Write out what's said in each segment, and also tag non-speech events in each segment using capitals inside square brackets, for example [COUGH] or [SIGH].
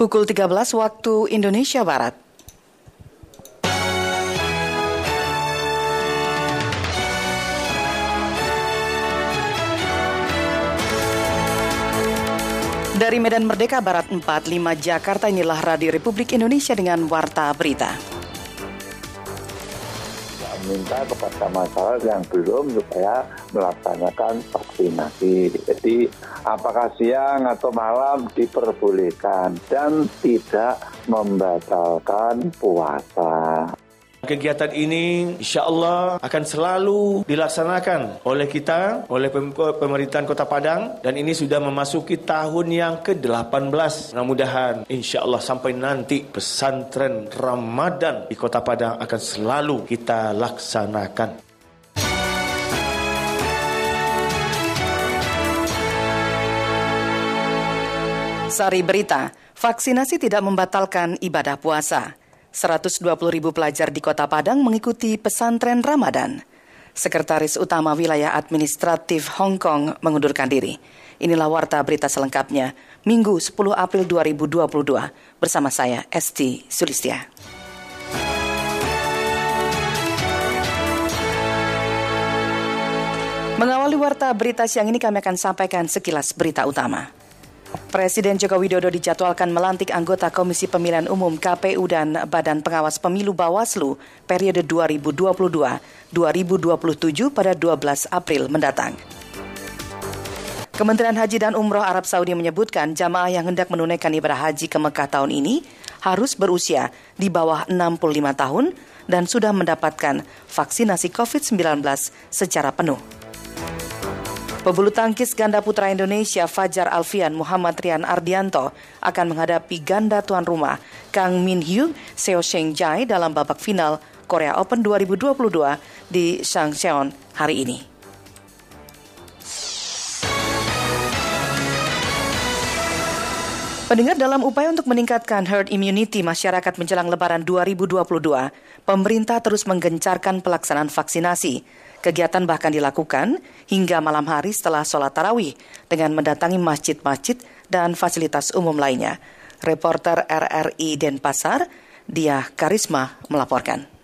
Pukul 13 waktu Indonesia Barat. Dari Medan Merdeka Barat 45 Jakarta inilah Radio Republik Indonesia dengan Warta Berita. Minta kepada masyarakat yang belum supaya melaksanakan vaksinasi. Jadi apakah siang atau malam diperbolehkan dan tidak membatalkan puasa. Kegiatan ini insya Allah akan selalu dilaksanakan oleh kita, oleh pemerintahan Kota Padang dan ini sudah memasuki tahun yang ke-18. Mudah-mudahan insya Allah sampai nanti pesantren Ramadan di Kota Padang akan selalu kita laksanakan. Sari berita, vaksinasi tidak membatalkan ibadah puasa. 120 ribu pelajar di Kota Padang mengikuti pesantren Ramadan. Sekretaris Utama Wilayah Administratif Hong Kong mengundurkan diri. Inilah warta berita selengkapnya, Minggu 10 April 2022, bersama saya, Esti Sulistia. Mengawali warta berita siang ini kami akan sampaikan sekilas berita utama. Presiden Joko Widodo dijadwalkan melantik anggota Komisi Pemilihan Umum KPU dan Badan Pengawas Pemilu Bawaslu periode 2022-2027 pada 12 April mendatang. Kementerian Haji dan Umroh Arab Saudi menyebutkan jamaah yang hendak menunaikan ibadah haji ke Mekah tahun ini harus berusia di bawah 65 tahun dan sudah mendapatkan vaksinasi COVID-19 secara penuh. Pebulu tangkis ganda putra Indonesia Fajar Alfian Muhammad Rian Ardianto akan menghadapi ganda tuan rumah Kang Min Hyuk Seo Sheng Jai dalam babak final Korea Open 2022 di Changcheon hari ini. Pendengar dalam upaya untuk meningkatkan herd immunity masyarakat menjelang lebaran 2022, pemerintah terus menggencarkan pelaksanaan vaksinasi. Kegiatan bahkan dilakukan hingga malam hari setelah sholat tarawih dengan mendatangi masjid-masjid dan fasilitas umum lainnya. Reporter RRI Denpasar, Dia Karisma melaporkan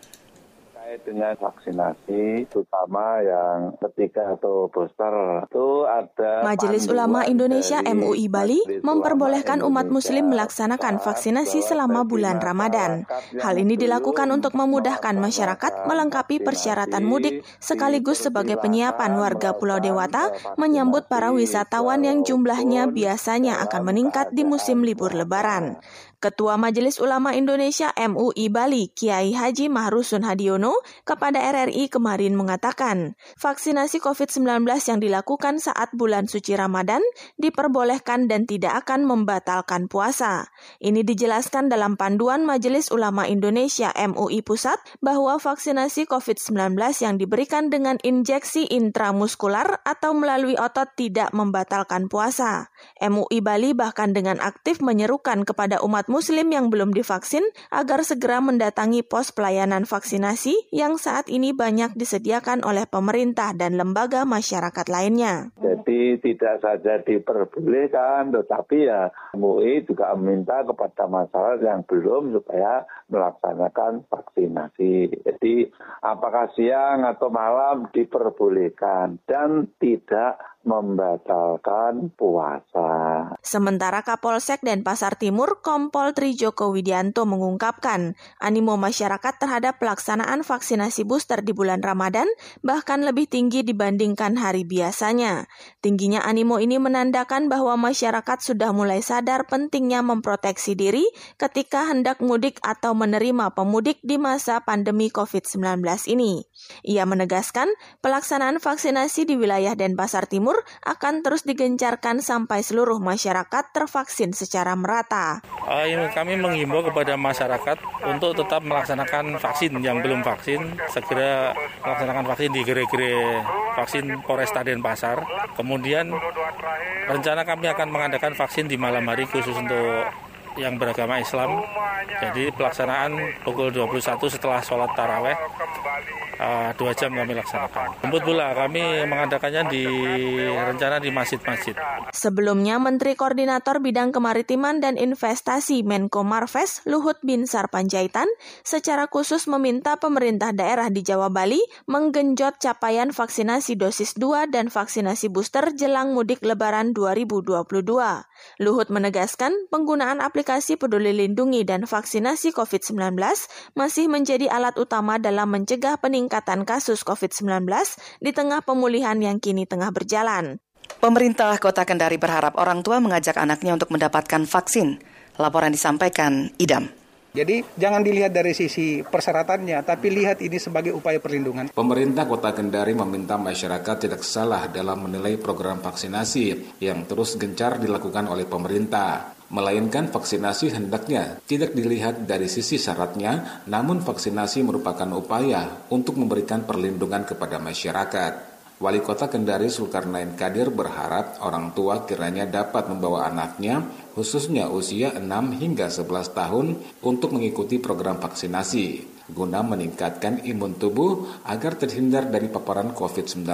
dengan vaksinasi, terutama yang ketiga atau booster itu ada. Majelis Ulama Indonesia MUI Bali memperbolehkan umat Muslim melaksanakan vaksinasi selama bulan Ramadan. Hal ini dilakukan untuk memudahkan masyarakat melengkapi persyaratan mudik sekaligus sebagai penyiapan warga Pulau Dewata menyambut para wisatawan yang jumlahnya biasanya akan meningkat di musim libur Lebaran. Ketua Majelis Ulama Indonesia MUI Bali, Kiai Haji Mahrusun Hadiono, kepada RRI kemarin mengatakan, vaksinasi COVID-19 yang dilakukan saat bulan suci Ramadan diperbolehkan dan tidak akan membatalkan puasa. Ini dijelaskan dalam panduan Majelis Ulama Indonesia MUI Pusat bahwa vaksinasi COVID-19 yang diberikan dengan injeksi intramuskular atau melalui otot tidak membatalkan puasa. MUI Bali bahkan dengan aktif menyerukan kepada umat umat Muslim yang belum divaksin agar segera mendatangi pos pelayanan vaksinasi yang saat ini banyak disediakan oleh pemerintah dan lembaga masyarakat lainnya. Jadi tidak saja diperbolehkan, tetapi ya MUI juga meminta kepada masyarakat yang belum supaya melaksanakan vaksinasi. Jadi apakah siang atau malam diperbolehkan dan tidak membatalkan puasa. Sementara Kapolsek dan Pasar Timur Kompol Tri Joko Widianto mengungkapkan animo masyarakat terhadap pelaksanaan vaksinasi booster di bulan Ramadan bahkan lebih tinggi dibandingkan hari biasanya. Tingginya animo ini menandakan bahwa masyarakat sudah mulai sadar pentingnya memproteksi diri ketika hendak mudik atau menerima pemudik di masa pandemi COVID-19 ini. Ia menegaskan pelaksanaan vaksinasi di wilayah Denpasar Timur akan terus digencarkan sampai seluruh masyarakat tervaksin secara merata. Uh, kami menghimbau kepada masyarakat untuk tetap melaksanakan vaksin yang belum vaksin, segera melaksanakan vaksin di gerai-gerai vaksin Polresta Denpasar. Kemudian rencana kami akan mengadakan vaksin di malam hari khusus untuk yang beragama Islam. Jadi pelaksanaan pukul 21 setelah sholat taraweh uh, dua jam kami laksanakan. Jemput bola kami mengadakannya di rencana di masjid-masjid. Sebelumnya Menteri Koordinator Bidang Kemaritiman dan Investasi Menko Marves Luhut Binsar Panjaitan secara khusus meminta pemerintah daerah di Jawa Bali menggenjot capaian vaksinasi dosis 2 dan vaksinasi booster jelang mudik lebaran 2022. Luhut menegaskan penggunaan aplikasi Peduli Lindungi dan vaksinasi COVID-19 masih menjadi alat utama dalam mencegah peningkatan kasus COVID-19 di tengah pemulihan yang kini tengah berjalan. Pemerintah Kota Kendari berharap orang tua mengajak anaknya untuk mendapatkan vaksin. Laporan disampaikan Idam. Jadi jangan dilihat dari sisi persyaratannya, tapi lihat ini sebagai upaya perlindungan. Pemerintah Kota Kendari meminta masyarakat tidak salah dalam menilai program vaksinasi yang terus gencar dilakukan oleh pemerintah. Melainkan vaksinasi hendaknya tidak dilihat dari sisi syaratnya, namun vaksinasi merupakan upaya untuk memberikan perlindungan kepada masyarakat. Wali Kota Kendari Sulkarnain Kadir berharap orang tua kiranya dapat membawa anaknya khususnya usia 6 hingga 11 tahun untuk mengikuti program vaksinasi guna meningkatkan imun tubuh agar terhindar dari paparan COVID-19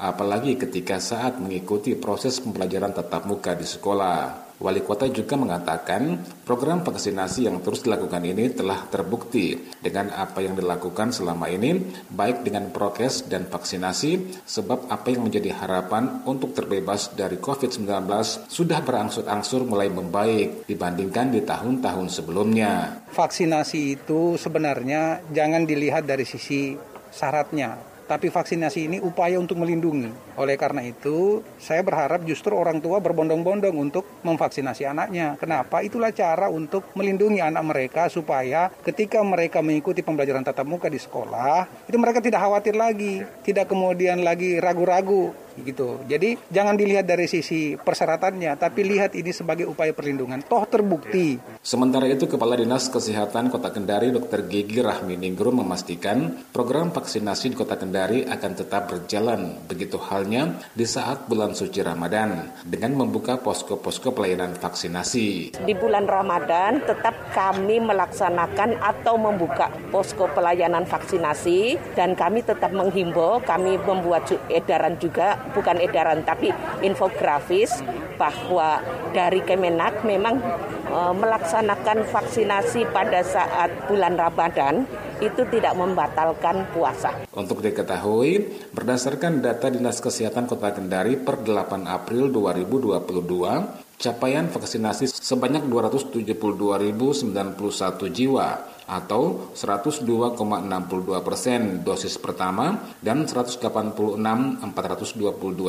apalagi ketika saat mengikuti proses pembelajaran tatap muka di sekolah. Wali kota juga mengatakan program vaksinasi yang terus dilakukan ini telah terbukti dengan apa yang dilakukan selama ini, baik dengan prokes dan vaksinasi, sebab apa yang menjadi harapan untuk terbebas dari COVID-19 sudah berangsur-angsur mulai membaik dibandingkan di tahun-tahun sebelumnya. Vaksinasi itu sebenarnya jangan dilihat dari sisi syaratnya, tapi vaksinasi ini upaya untuk melindungi. Oleh karena itu, saya berharap justru orang tua berbondong-bondong untuk memvaksinasi anaknya. Kenapa? Itulah cara untuk melindungi anak mereka supaya ketika mereka mengikuti pembelajaran tatap muka di sekolah, itu mereka tidak khawatir lagi, tidak kemudian lagi ragu-ragu gitu. Jadi jangan dilihat dari sisi persyaratannya, tapi lihat ini sebagai upaya perlindungan. Toh terbukti. Sementara itu Kepala Dinas Kesehatan Kota Kendari Dr. Gigi Rahmi Ninggrum memastikan program vaksinasi di Kota Kendari akan tetap berjalan. Begitu halnya di saat bulan suci Ramadan dengan membuka posko-posko pelayanan vaksinasi. Di bulan Ramadan tetap kami melaksanakan atau membuka posko pelayanan vaksinasi dan kami tetap menghimbau, kami membuat edaran juga bukan edaran tapi infografis bahwa dari Kemenak memang e, melaksanakan vaksinasi pada saat bulan Ramadan itu tidak membatalkan puasa. Untuk diketahui, berdasarkan data Dinas Kesehatan Kota Kendari per 8 April 2022, capaian vaksinasi sebanyak 272.091 jiwa atau 102,62 persen dosis pertama dan 186.422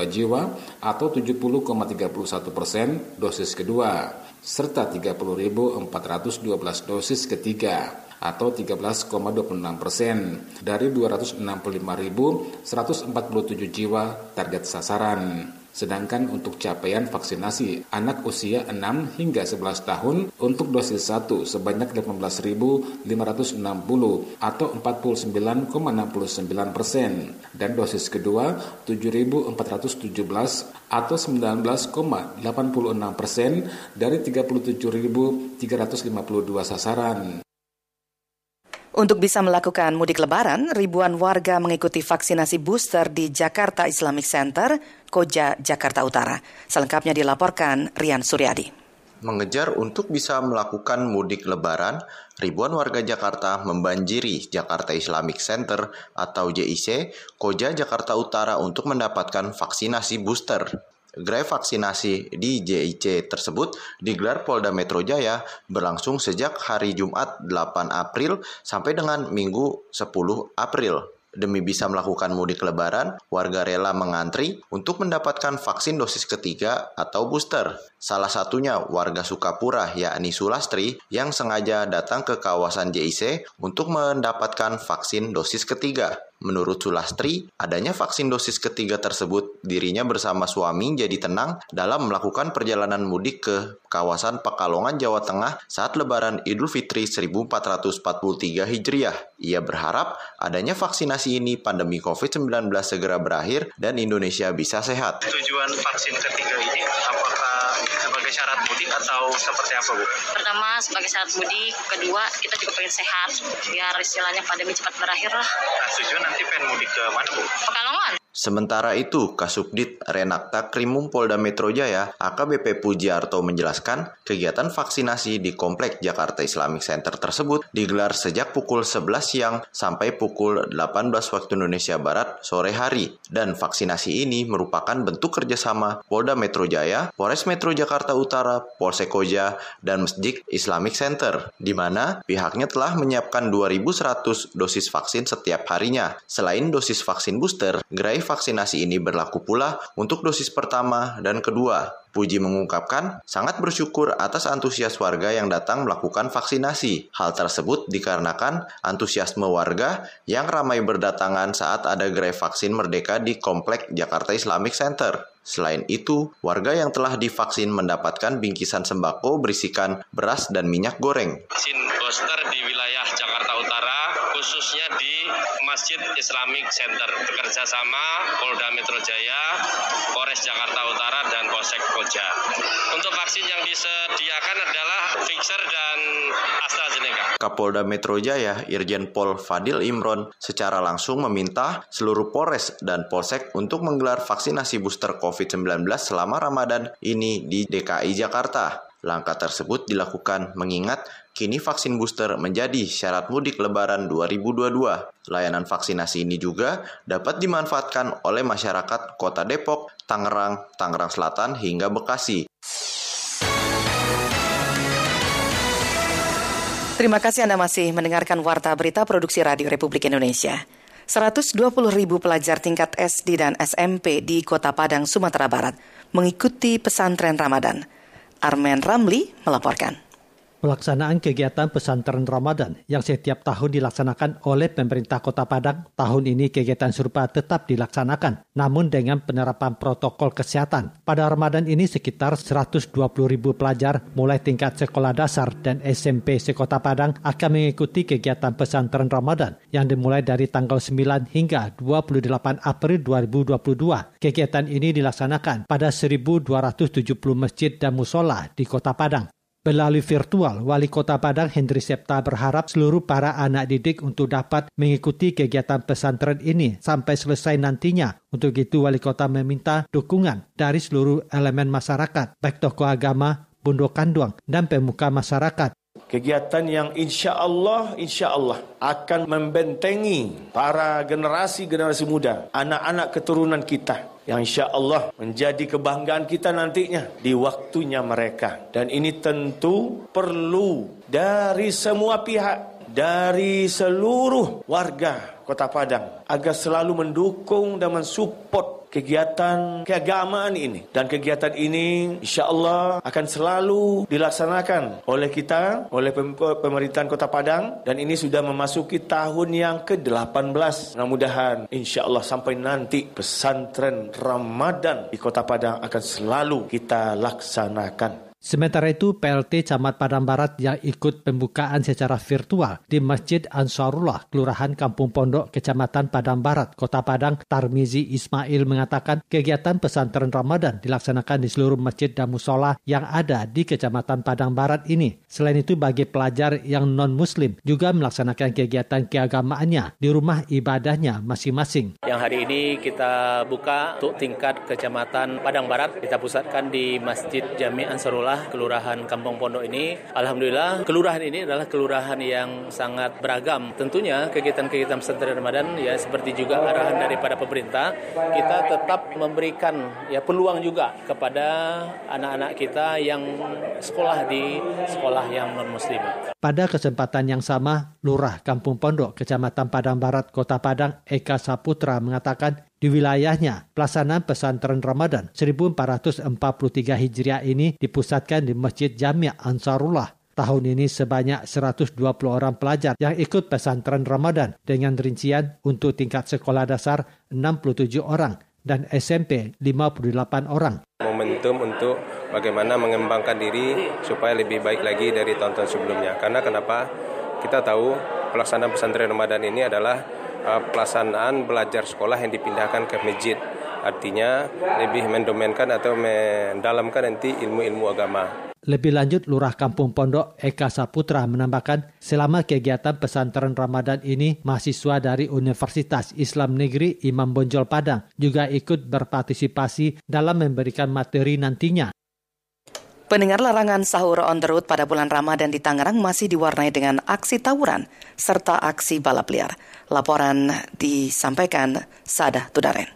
jiwa atau 70,31 persen dosis kedua serta 30.412 dosis ketiga atau 13,26 persen dari 265.147 jiwa target sasaran. Sedangkan untuk capaian vaksinasi anak usia 6 hingga 11 tahun untuk dosis 1 sebanyak 18.560 atau 49,69 persen dan dosis kedua 7.417 atau 19,86 persen dari 37.352 sasaran. Untuk bisa melakukan mudik lebaran, ribuan warga mengikuti vaksinasi booster di Jakarta Islamic Center, Koja, Jakarta Utara. Selengkapnya dilaporkan Rian Suryadi. Mengejar untuk bisa melakukan mudik lebaran, ribuan warga Jakarta membanjiri Jakarta Islamic Center atau JIC, Koja, Jakarta Utara untuk mendapatkan vaksinasi booster. Gerai vaksinasi di JIC tersebut digelar Polda Metro Jaya berlangsung sejak hari Jumat 8 April sampai dengan Minggu 10 April. Demi bisa melakukan mudik lebaran, warga rela mengantri untuk mendapatkan vaksin dosis ketiga atau booster. Salah satunya warga Sukapura yakni Sulastri yang sengaja datang ke kawasan JIC untuk mendapatkan vaksin dosis ketiga. Menurut Sulastri, adanya vaksin dosis ketiga tersebut, dirinya bersama suami jadi tenang dalam melakukan perjalanan mudik ke kawasan Pekalongan, Jawa Tengah saat Lebaran Idul Fitri 1443 Hijriah. Ia berharap adanya vaksinasi ini pandemi COVID-19 segera berakhir dan Indonesia bisa sehat. Tujuan vaksin ketiga ini sebagai syarat mudik atau seperti apa Bu? Pertama sebagai syarat mudik, kedua kita juga pengen sehat biar istilahnya pandemi cepat berakhir lah. Nah, tujuan nanti pengen mudik ke mana Bu? Pekalongan. Sementara itu, Kasubdit Renakta Krimum Polda Metro Jaya, AKBP Pujiarto menjelaskan, kegiatan vaksinasi di Komplek Jakarta Islamic Center tersebut digelar sejak pukul 11 siang sampai pukul 18 waktu Indonesia Barat sore hari. Dan vaksinasi ini merupakan bentuk kerjasama Polda Metro Jaya, Polres Metro Jakarta Utara, Polsek Koja, dan Masjid Islamic Center, di mana pihaknya telah menyiapkan 2.100 dosis vaksin setiap harinya. Selain dosis vaksin booster, gerai vaksinasi ini berlaku pula untuk dosis pertama dan kedua. Puji mengungkapkan sangat bersyukur atas antusias warga yang datang melakukan vaksinasi. Hal tersebut dikarenakan antusiasme warga yang ramai berdatangan saat ada gerai vaksin merdeka di Komplek Jakarta Islamic Center. Selain itu, warga yang telah divaksin mendapatkan bingkisan sembako berisikan beras dan minyak goreng. Vaksin booster di wilayah Jakarta Utara, khususnya di Masjid Islamic Center, bekerja sama Polda Metro Jaya, Polres Jakarta Utara, dan Polsek Koja. Untuk vaksin yang disediakan adalah Pfizer dan AstraZeneca. Kapolda Metro Jaya, Irjen Pol Fadil Imron, secara langsung meminta seluruh Polres dan Polsek untuk menggelar vaksinasi booster COVID-19 selama Ramadan ini di DKI Jakarta. Langkah tersebut dilakukan mengingat kini vaksin booster menjadi syarat mudik lebaran 2022. Layanan vaksinasi ini juga dapat dimanfaatkan oleh masyarakat Kota Depok, Tangerang, Tangerang Selatan hingga Bekasi. Terima kasih Anda masih mendengarkan Warta Berita Produksi Radio Republik Indonesia. 120 ribu pelajar tingkat SD dan SMP di Kota Padang, Sumatera Barat mengikuti pesantren Ramadan. Armen Ramli melaporkan. Pelaksanaan kegiatan pesantren Ramadan yang setiap tahun dilaksanakan oleh pemerintah Kota Padang, tahun ini kegiatan serupa tetap dilaksanakan, namun dengan penerapan protokol kesehatan. Pada Ramadan ini sekitar 120 ribu pelajar mulai tingkat sekolah dasar dan SMP sekota Padang akan mengikuti kegiatan pesantren Ramadan yang dimulai dari tanggal 9 hingga 28 April 2022. Kegiatan ini dilaksanakan pada 1.270 masjid dan musola di Kota Padang. Melalui virtual, Wali Kota Padang Hendri Septa berharap seluruh para anak didik untuk dapat mengikuti kegiatan pesantren ini sampai selesai nantinya. Untuk itu, Wali Kota meminta dukungan dari seluruh elemen masyarakat, baik tokoh agama, Bundo Kanduang, dan pemuka masyarakat. Kegiatan yang insya Allah, insya Allah akan membentengi para generasi-generasi muda, anak-anak keturunan kita yang insya Allah menjadi kebanggaan kita nantinya di waktunya mereka. Dan ini tentu perlu dari semua pihak, dari seluruh warga Kota Padang agar selalu mendukung dan mensupport kegiatan keagamaan ini. Dan kegiatan ini insya Allah akan selalu dilaksanakan oleh kita oleh pemerintahan Kota Padang. Dan ini sudah memasuki tahun yang ke-18 mudah-mudahan insya Allah sampai nanti pesantren Ramadan di Kota Padang akan selalu kita laksanakan Sementara itu, PLT Camat Padang Barat yang ikut pembukaan secara virtual di Masjid Ansarullah, Kelurahan Kampung Pondok, Kecamatan Padang Barat, Kota Padang, Tarmizi Ismail mengatakan kegiatan pesantren Ramadan dilaksanakan di seluruh masjid dan musola yang ada di Kecamatan Padang Barat ini. Selain itu, bagi pelajar yang non-muslim juga melaksanakan kegiatan keagamaannya di rumah ibadahnya masing-masing. Yang hari ini kita buka untuk tingkat Kecamatan Padang Barat, kita pusatkan di Masjid Jami Ansarullah kelurahan Kampung Pondok ini. Alhamdulillah, kelurahan ini adalah kelurahan yang sangat beragam. Tentunya kegiatan-kegiatan pesantren Ramadan ya seperti juga arahan daripada pemerintah, kita tetap memberikan ya peluang juga kepada anak-anak kita yang sekolah di sekolah yang non muslim. Pada kesempatan yang sama, Lurah Kampung Pondok, Kecamatan Padang Barat, Kota Padang, Eka Saputra mengatakan di wilayahnya, pelaksanaan pesantren Ramadan 1443 Hijriah ini dipusatkan di Masjid Jami' Ansarullah. Tahun ini sebanyak 120 orang pelajar yang ikut pesantren Ramadan dengan rincian untuk tingkat sekolah dasar 67 orang dan SMP 58 orang. Momentum untuk bagaimana mengembangkan diri supaya lebih baik lagi dari tahun-tahun sebelumnya. Karena kenapa? Kita tahu pelaksanaan pesantren Ramadan ini adalah uh, pelaksanaan belajar sekolah yang dipindahkan ke masjid Artinya lebih mendomenkan atau mendalamkan nanti ilmu-ilmu agama. Lebih lanjut, Lurah Kampung Pondok Eka Saputra menambahkan, selama kegiatan pesantren Ramadan ini, mahasiswa dari Universitas Islam Negeri Imam Bonjol Padang juga ikut berpartisipasi dalam memberikan materi nantinya. Pendengar larangan sahur on the road pada bulan Ramadan di Tangerang masih diwarnai dengan aksi tawuran serta aksi balap liar. Laporan disampaikan Sadah Tudaren.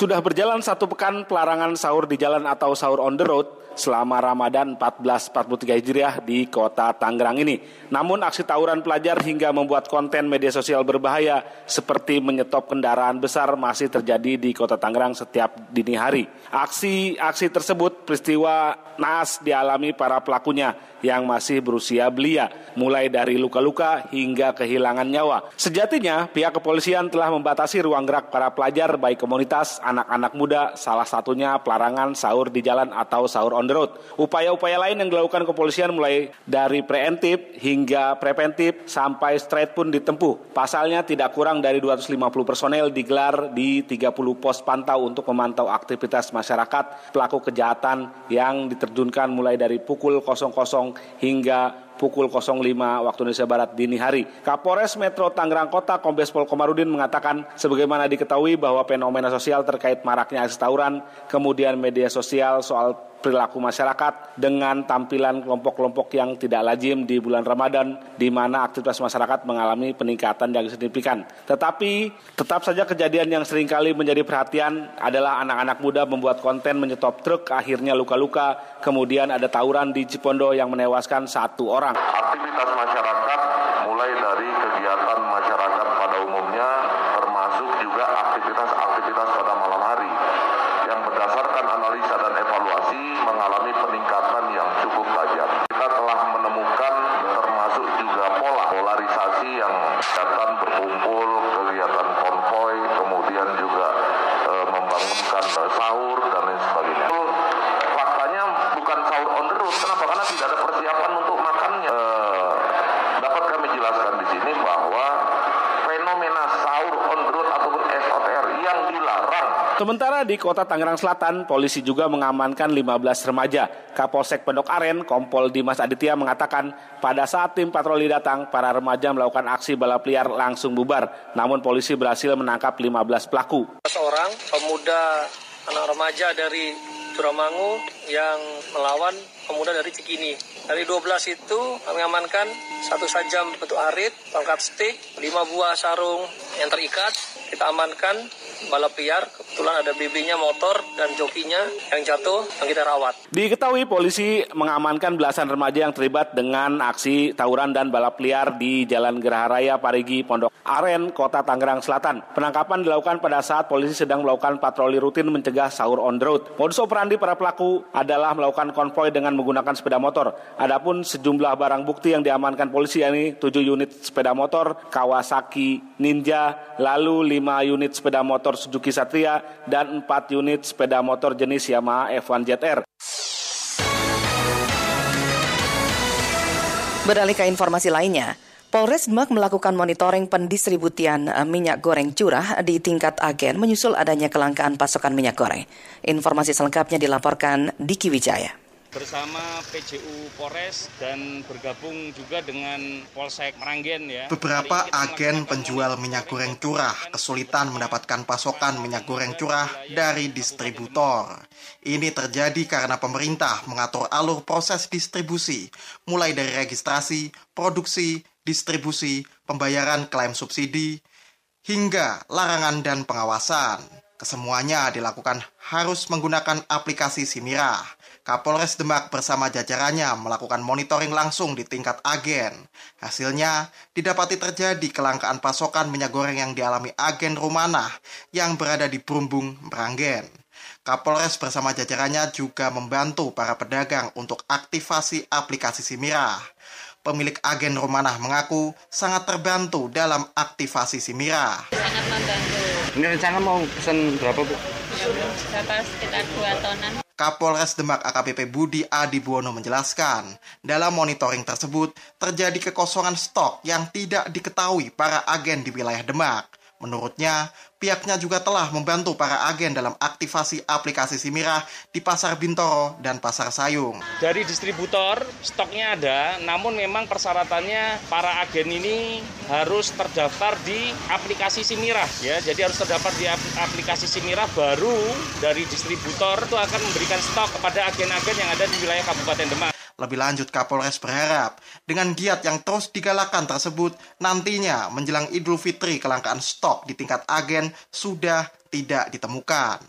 Sudah berjalan satu pekan pelarangan sahur di jalan atau sahur on the road selama Ramadan 1443 Hijriah di kota Tangerang ini. Namun aksi tawuran pelajar hingga membuat konten media sosial berbahaya seperti menyetop kendaraan besar masih terjadi di kota Tangerang setiap dini hari. Aksi-aksi tersebut peristiwa naas dialami para pelakunya yang masih berusia belia, mulai dari luka-luka hingga kehilangan nyawa. Sejatinya, pihak kepolisian telah membatasi ruang gerak para pelajar baik komunitas, anak-anak muda, salah satunya pelarangan sahur di jalan atau sahur on the road. Upaya-upaya lain yang dilakukan kepolisian mulai dari preemptif hingga preventif sampai straight pun ditempuh. Pasalnya tidak kurang dari 250 personel digelar di 30 pos pantau untuk memantau aktivitas masyarakat pelaku kejahatan yang diterjunkan mulai dari pukul 00 hingga pukul 05 waktu Indonesia Barat dini hari. Kapolres Metro Tangerang Kota Kombes Pol Komarudin mengatakan sebagaimana diketahui bahwa fenomena sosial terkait maraknya aksi tawuran, kemudian media sosial soal perilaku masyarakat dengan tampilan kelompok-kelompok yang tidak lazim di bulan Ramadan di mana aktivitas masyarakat mengalami peningkatan yang signifikan. Tetapi tetap saja kejadian yang sering kali menjadi perhatian adalah anak-anak muda membuat konten menyetop truk akhirnya luka-luka, kemudian ada tawuran di Cipondo yang menewaskan satu orang. Aktivitas masyarakat mulai dari kegiatan masyarakat pada umumnya termasuk juga aktivitas-aktivitas pada malam hari yang berdasarkan analisa dan evaluasi mengalami peningkatan yang cukup tajam. Kita telah menemukan termasuk juga pola polarisasi yang akan berkumpul, kegiatan konvoy, kemudian juga e, membangunkan sahur dan lain sebagainya. Faktanya bukan sahur on the road. Kenapa? Karena tidak ada persiapan untuk makannya. E, dapat kami jelaskan di sini bahwa fenomena sahur on the road ataupun SOTR yang dilarang Di kota Tangerang Selatan, polisi juga mengamankan 15 remaja. Kapolsek Pondok Aren, Kompol Dimas Aditya mengatakan pada saat tim patroli datang, para remaja melakukan aksi balap liar langsung bubar. Namun polisi berhasil menangkap 15 pelaku. Seorang pemuda anak remaja dari Turamangu yang melawan pemuda dari Cikini. Dari 12 itu kami amankan satu sajam bentuk arit, tongkat stik, lima buah sarung yang terikat. Kita amankan balap liar, kebetulan ada BB-nya motor dan jokinya yang jatuh yang kita rawat. Diketahui polisi mengamankan belasan remaja yang terlibat dengan aksi tawuran dan balap liar di Jalan Geraha Raya Parigi Pondok Aren, Kota Tangerang Selatan. Penangkapan dilakukan pada saat polisi sedang melakukan patroli rutin mencegah sahur on the road. Modus operandi para pelaku adalah melakukan konvoy dengan menggunakan sepeda motor. Adapun sejumlah barang bukti yang diamankan polisi yakni 7 unit sepeda motor Kawasaki Ninja, lalu 5 unit sepeda motor Suzuki Satria dan 4 unit sepeda motor jenis Yamaha F1 ZR. Beralih ke informasi lainnya, Polres Demak melakukan monitoring pendistributian minyak goreng curah di tingkat agen menyusul adanya kelangkaan pasokan minyak goreng. Informasi selengkapnya dilaporkan Diki Wijaya bersama PJU Polres dan bergabung juga dengan Polsek Meranggen ya. Beberapa agen penjual minyak goreng curah kesulitan mendapatkan pasokan minyak goreng curah dari distributor. Ini terjadi karena pemerintah mengatur alur proses distribusi, mulai dari registrasi, produksi, distribusi, pembayaran klaim subsidi, hingga larangan dan pengawasan. Kesemuanya dilakukan harus menggunakan aplikasi Simirah. Kapolres Demak bersama jajarannya melakukan monitoring langsung di tingkat agen. Hasilnya, didapati terjadi kelangkaan pasokan minyak goreng yang dialami agen Rumanah yang berada di Brumbung, Meranggen. Kapolres bersama jajarannya juga membantu para pedagang untuk aktivasi aplikasi Simirah. Pemilik agen Rumanah mengaku sangat terbantu dalam aktivasi Simirah. Sangat membantu. Ini rencana mau pesan berapa, Bu? Sekitar dua tonan. Kapolres Demak AKBP Budi Adibuono menjelaskan, dalam monitoring tersebut terjadi kekosongan stok yang tidak diketahui para agen di wilayah Demak. Menurutnya, pihaknya juga telah membantu para agen dalam aktivasi aplikasi Simirah di Pasar Bintoro dan Pasar Sayung. Dari distributor, stoknya ada, namun memang persyaratannya para agen ini harus terdaftar di aplikasi Simirah. ya. Jadi harus terdaftar di aplikasi Simirah baru dari distributor itu akan memberikan stok kepada agen-agen yang ada di wilayah Kabupaten Demak. Lebih lanjut, Kapolres berharap dengan giat yang terus digalakan tersebut, nantinya menjelang Idul Fitri kelangkaan stok di tingkat agen sudah tidak ditemukan.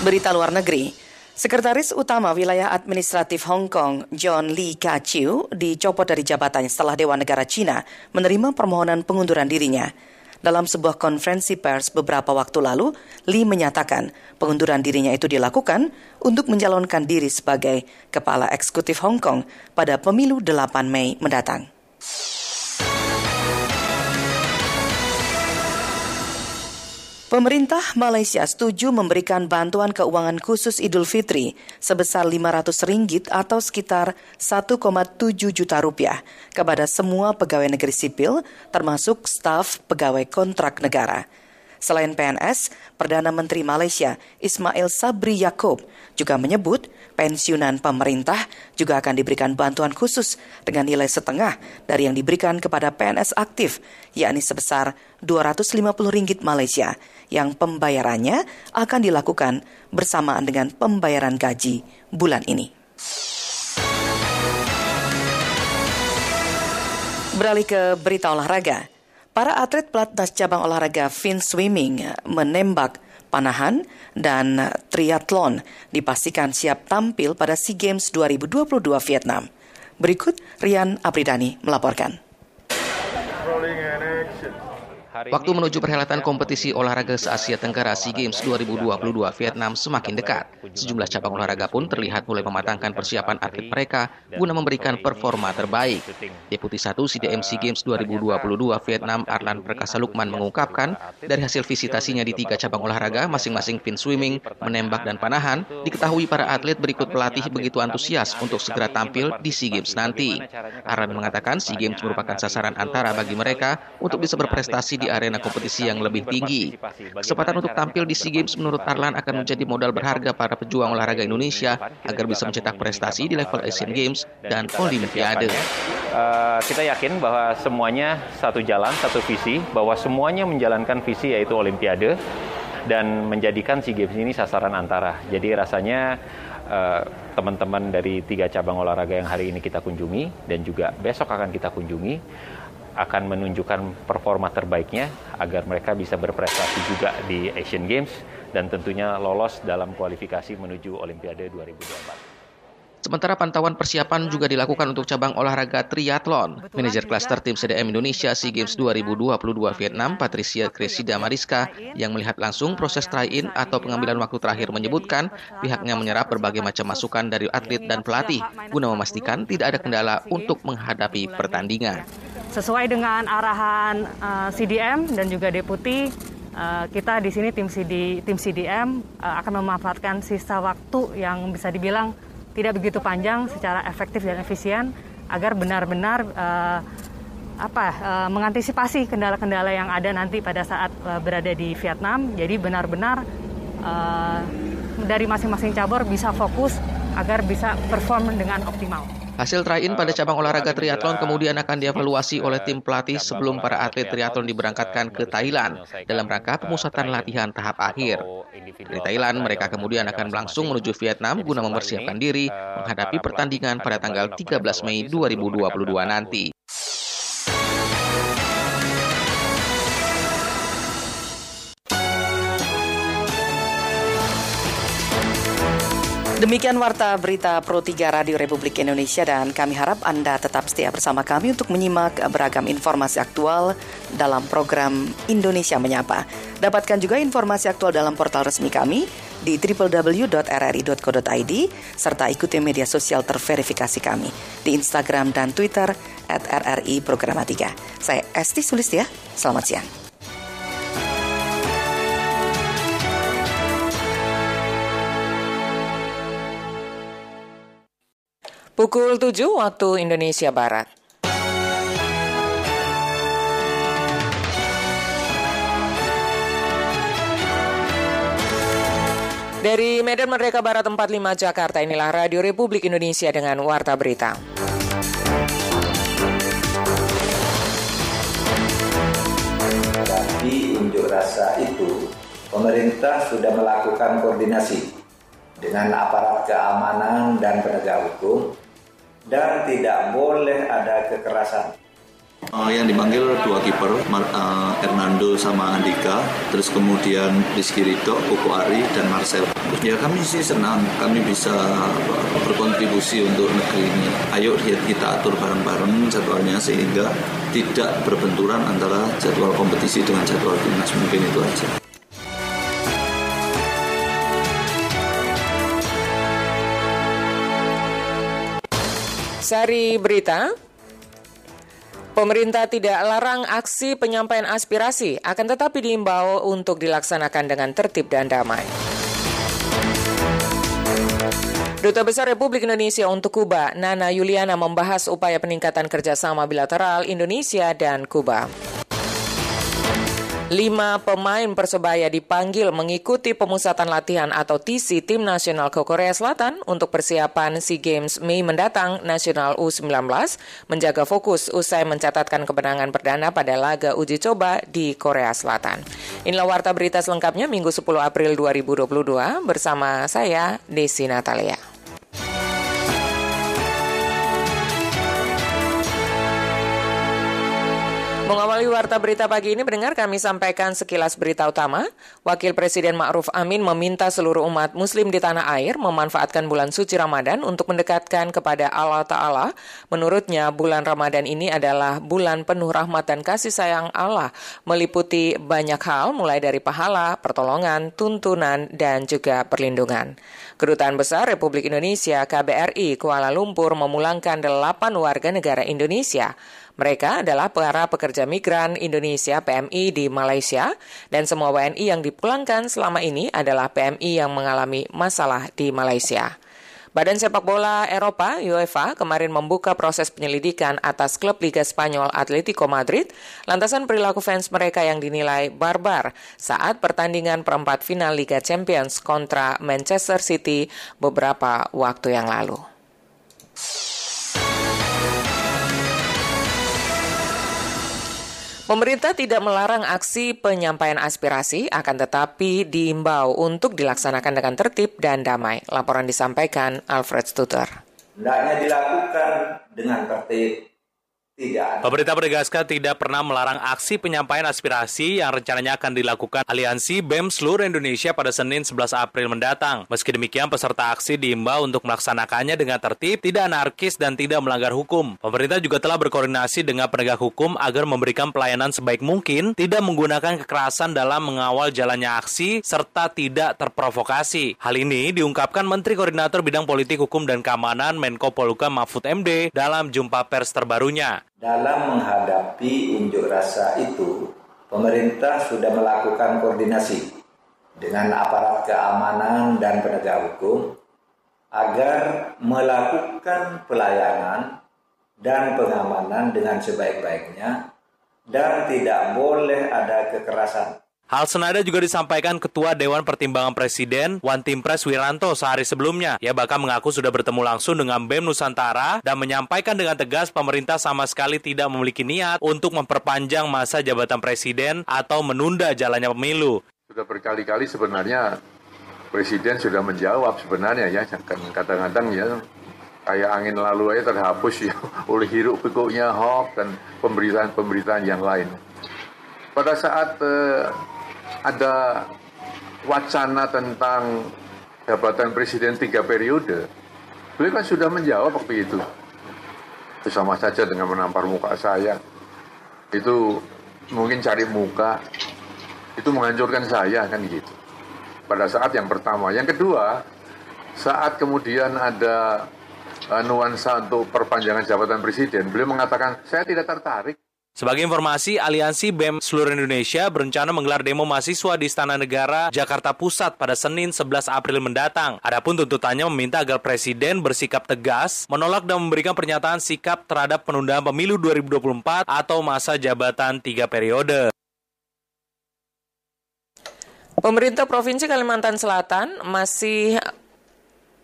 Berita luar negeri, Sekretaris Utama Wilayah Administratif Hong Kong, John Lee Ka-chiu, dicopot dari jabatannya setelah Dewan Negara Cina menerima permohonan pengunduran dirinya. Dalam sebuah konferensi pers beberapa waktu lalu, Lee menyatakan pengunduran dirinya itu dilakukan untuk mencalonkan diri sebagai kepala eksekutif Hong Kong pada pemilu 8 Mei mendatang. Pemerintah Malaysia setuju memberikan bantuan keuangan khusus Idul Fitri sebesar 500 ringgit atau sekitar 1,7 juta rupiah kepada semua pegawai negeri sipil termasuk staf pegawai kontrak negara. Selain PNS, Perdana Menteri Malaysia Ismail Sabri Yaakob juga menyebut pensiunan pemerintah juga akan diberikan bantuan khusus dengan nilai setengah dari yang diberikan kepada PNS aktif, yakni sebesar 250 ringgit Malaysia yang pembayarannya akan dilakukan bersamaan dengan pembayaran gaji bulan ini. Beralih ke berita olahraga. Para atlet pelatnas cabang olahraga fin swimming, menembak, panahan, dan triathlon dipastikan siap tampil pada SEA Games 2022 Vietnam. Berikut Rian Apridani melaporkan. Waktu menuju perhelatan kompetisi olahraga se-Asia Tenggara SEA Games 2022 Vietnam semakin dekat. Sejumlah cabang olahraga pun terlihat mulai mematangkan persiapan atlet mereka guna memberikan performa terbaik. Deputi 1 CDM SEA Games 2022 Vietnam Arlan Perkasa Lukman mengungkapkan, dari hasil visitasinya di tiga cabang olahraga masing-masing fin swimming, menembak, dan panahan, diketahui para atlet berikut pelatih begitu antusias untuk segera tampil di SEA Games nanti. Arlan mengatakan SEA Games merupakan sasaran antara bagi mereka untuk bisa berprestasi di arena kompetisi yang lebih tinggi. Kesempatan untuk tampil di SEA Games menurut Arlan akan menjadi modal berharga para pejuang olahraga Indonesia agar bisa mencetak prestasi di level Asian Games dan Olimpiade. Uh, kita yakin bahwa semuanya satu jalan, satu visi, bahwa semuanya menjalankan visi yaitu Olimpiade dan menjadikan SEA Games ini sasaran antara. Jadi rasanya eh, teman-teman uh, dari tiga cabang olahraga yang hari ini kita kunjungi dan juga besok akan kita kunjungi akan menunjukkan performa terbaiknya agar mereka bisa berprestasi juga di Asian Games dan tentunya lolos dalam kualifikasi menuju Olimpiade 2024. Sementara pantauan persiapan juga dilakukan untuk cabang olahraga triathlon. Manajer klaster tim CDM Indonesia SEA Games 2022 Vietnam, Patricia Cresida Mariska, yang melihat langsung proses try-in atau pengambilan waktu terakhir menyebutkan pihaknya menyerap berbagai macam masukan dari atlet dan pelatih guna memastikan tidak ada kendala untuk menghadapi pertandingan. Sesuai dengan arahan uh, eh, CDM dan juga deputi, uh, kita di sini tim CD tim CDM uh, eh, akan memanfaatkan sisa waktu yang bisa dibilang tidak begitu panjang secara efektif dan efisien agar benar-benar uh, apa uh, mengantisipasi kendala-kendala yang ada nanti pada saat uh, berada di Vietnam. Jadi benar-benar uh, dari masing-masing cabur bisa fokus agar bisa perform dengan optimal. Hasil try-in pada cabang olahraga triathlon kemudian akan dievaluasi oleh tim pelatih sebelum para atlet triathlon diberangkatkan ke Thailand dalam rangka pemusatan latihan tahap akhir. Dari Thailand, mereka kemudian akan langsung menuju Vietnam guna mempersiapkan diri menghadapi pertandingan pada tanggal 13 Mei 2022 nanti. Demikian warta berita Pro 3 Radio Republik Indonesia dan kami harap Anda tetap setia bersama kami untuk menyimak beragam informasi aktual dalam program Indonesia Menyapa. Dapatkan juga informasi aktual dalam portal resmi kami di www.rri.co.id serta ikuti media sosial terverifikasi kami di Instagram dan Twitter at RRI Programa 3. Saya Esti Sulistia, selamat siang. Pukul 7 waktu Indonesia Barat. Dari Medan Merdeka Barat 45 Jakarta, inilah Radio Republik Indonesia dengan Warta Berita. Di unjuk rasa itu, pemerintah sudah melakukan koordinasi dengan aparat keamanan dan penegak hukum dan tidak boleh ada kekerasan Uh, yang dipanggil dua kiper, uh, Hernando sama Andika, terus kemudian Rizky Ridho, Koko Ari, dan Marcel. Ya kami sih senang, kami bisa berkontribusi untuk negeri ini. Ayo kita atur bareng-bareng jadwalnya sehingga tidak berbenturan antara jadwal kompetisi dengan jadwal timnas. Mungkin itu aja. Sari Berita, Pemerintah tidak larang aksi penyampaian aspirasi, akan tetapi diimbau untuk dilaksanakan dengan tertib dan damai. Duta Besar Republik Indonesia untuk Kuba, Nana Yuliana membahas upaya peningkatan kerjasama bilateral Indonesia dan Kuba. Lima pemain Persebaya dipanggil mengikuti pemusatan latihan atau TC Tim Nasional ke Korea Selatan untuk persiapan SEA Games Mei mendatang Nasional U19 menjaga fokus usai mencatatkan kemenangan perdana pada laga uji coba di Korea Selatan. Inilah warta berita selengkapnya Minggu 10 April 2022 bersama saya Desi Natalia. Mengawali warta berita pagi ini mendengar kami sampaikan sekilas berita utama. Wakil Presiden Ma'ruf Amin meminta seluruh umat muslim di tanah air memanfaatkan bulan suci Ramadan untuk mendekatkan kepada Allah Ta'ala. Menurutnya bulan Ramadan ini adalah bulan penuh rahmat dan kasih sayang Allah, meliputi banyak hal mulai dari pahala, pertolongan, tuntunan, dan juga perlindungan. Kedutaan Besar Republik Indonesia KBRI Kuala Lumpur memulangkan delapan warga negara Indonesia. Mereka adalah para pekerja migran Indonesia PMI di Malaysia dan semua WNI yang dipulangkan selama ini adalah PMI yang mengalami masalah di Malaysia. Badan Sepak Bola Eropa UEFA kemarin membuka proses penyelidikan atas klub Liga Spanyol Atletico Madrid lantasan perilaku fans mereka yang dinilai barbar saat pertandingan perempat final Liga Champions kontra Manchester City beberapa waktu yang lalu. Pemerintah tidak melarang aksi penyampaian aspirasi, akan tetapi diimbau untuk dilaksanakan dengan tertib dan damai. Laporan disampaikan Alfred Stutter. Hendaknya dilakukan dengan tertib, tidak. Pemerintah menegaskan tidak pernah melarang aksi penyampaian aspirasi yang rencananya akan dilakukan Aliansi BEM seluruh Indonesia pada Senin 11 April mendatang. Meski demikian, peserta aksi diimbau untuk melaksanakannya dengan tertib, tidak anarkis, dan tidak melanggar hukum. Pemerintah juga telah berkoordinasi dengan penegak hukum agar memberikan pelayanan sebaik mungkin, tidak menggunakan kekerasan dalam mengawal jalannya aksi, serta tidak terprovokasi. Hal ini diungkapkan Menteri Koordinator Bidang Politik, Hukum, dan Keamanan Menko Polhukam Mahfud MD dalam jumpa pers terbarunya. Dalam menghadapi unjuk rasa itu, pemerintah sudah melakukan koordinasi dengan aparat keamanan dan penegak hukum agar melakukan pelayanan dan pengamanan dengan sebaik-baiknya dan tidak boleh ada kekerasan. Hal senada juga disampaikan Ketua Dewan Pertimbangan Presiden Wan Timpres Wiranto sehari sebelumnya. Ia bahkan mengaku sudah bertemu langsung dengan BEM Nusantara dan menyampaikan dengan tegas pemerintah sama sekali tidak memiliki niat untuk memperpanjang masa jabatan presiden atau menunda jalannya pemilu. Sudah berkali-kali sebenarnya Presiden sudah menjawab sebenarnya ya, kadang-kadang ya kayak angin lalu aja terhapus ya [LAUGHS] oleh hiruk pikuknya hoax dan pemberitaan-pemberitaan yang lain. Pada saat eh, ada wacana tentang jabatan presiden tiga periode, beliau kan sudah menjawab waktu itu. Itu sama saja dengan menampar muka saya. Itu mungkin cari muka, itu menghancurkan saya kan gitu. Pada saat yang pertama. Yang kedua, saat kemudian ada uh, nuansa untuk perpanjangan jabatan presiden, beliau mengatakan, saya tidak tertarik Sebagai informasi, Aliansi BEM seluruh Indonesia berencana menggelar demo mahasiswa di Istana Negara, Jakarta Pusat pada Senin 11 April mendatang. Adapun tuntutannya meminta agar Presiden bersikap tegas, menolak dan memberikan pernyataan sikap terhadap penundaan pemilu 2024 atau masa jabatan tiga periode. Pemerintah Provinsi Kalimantan Selatan masih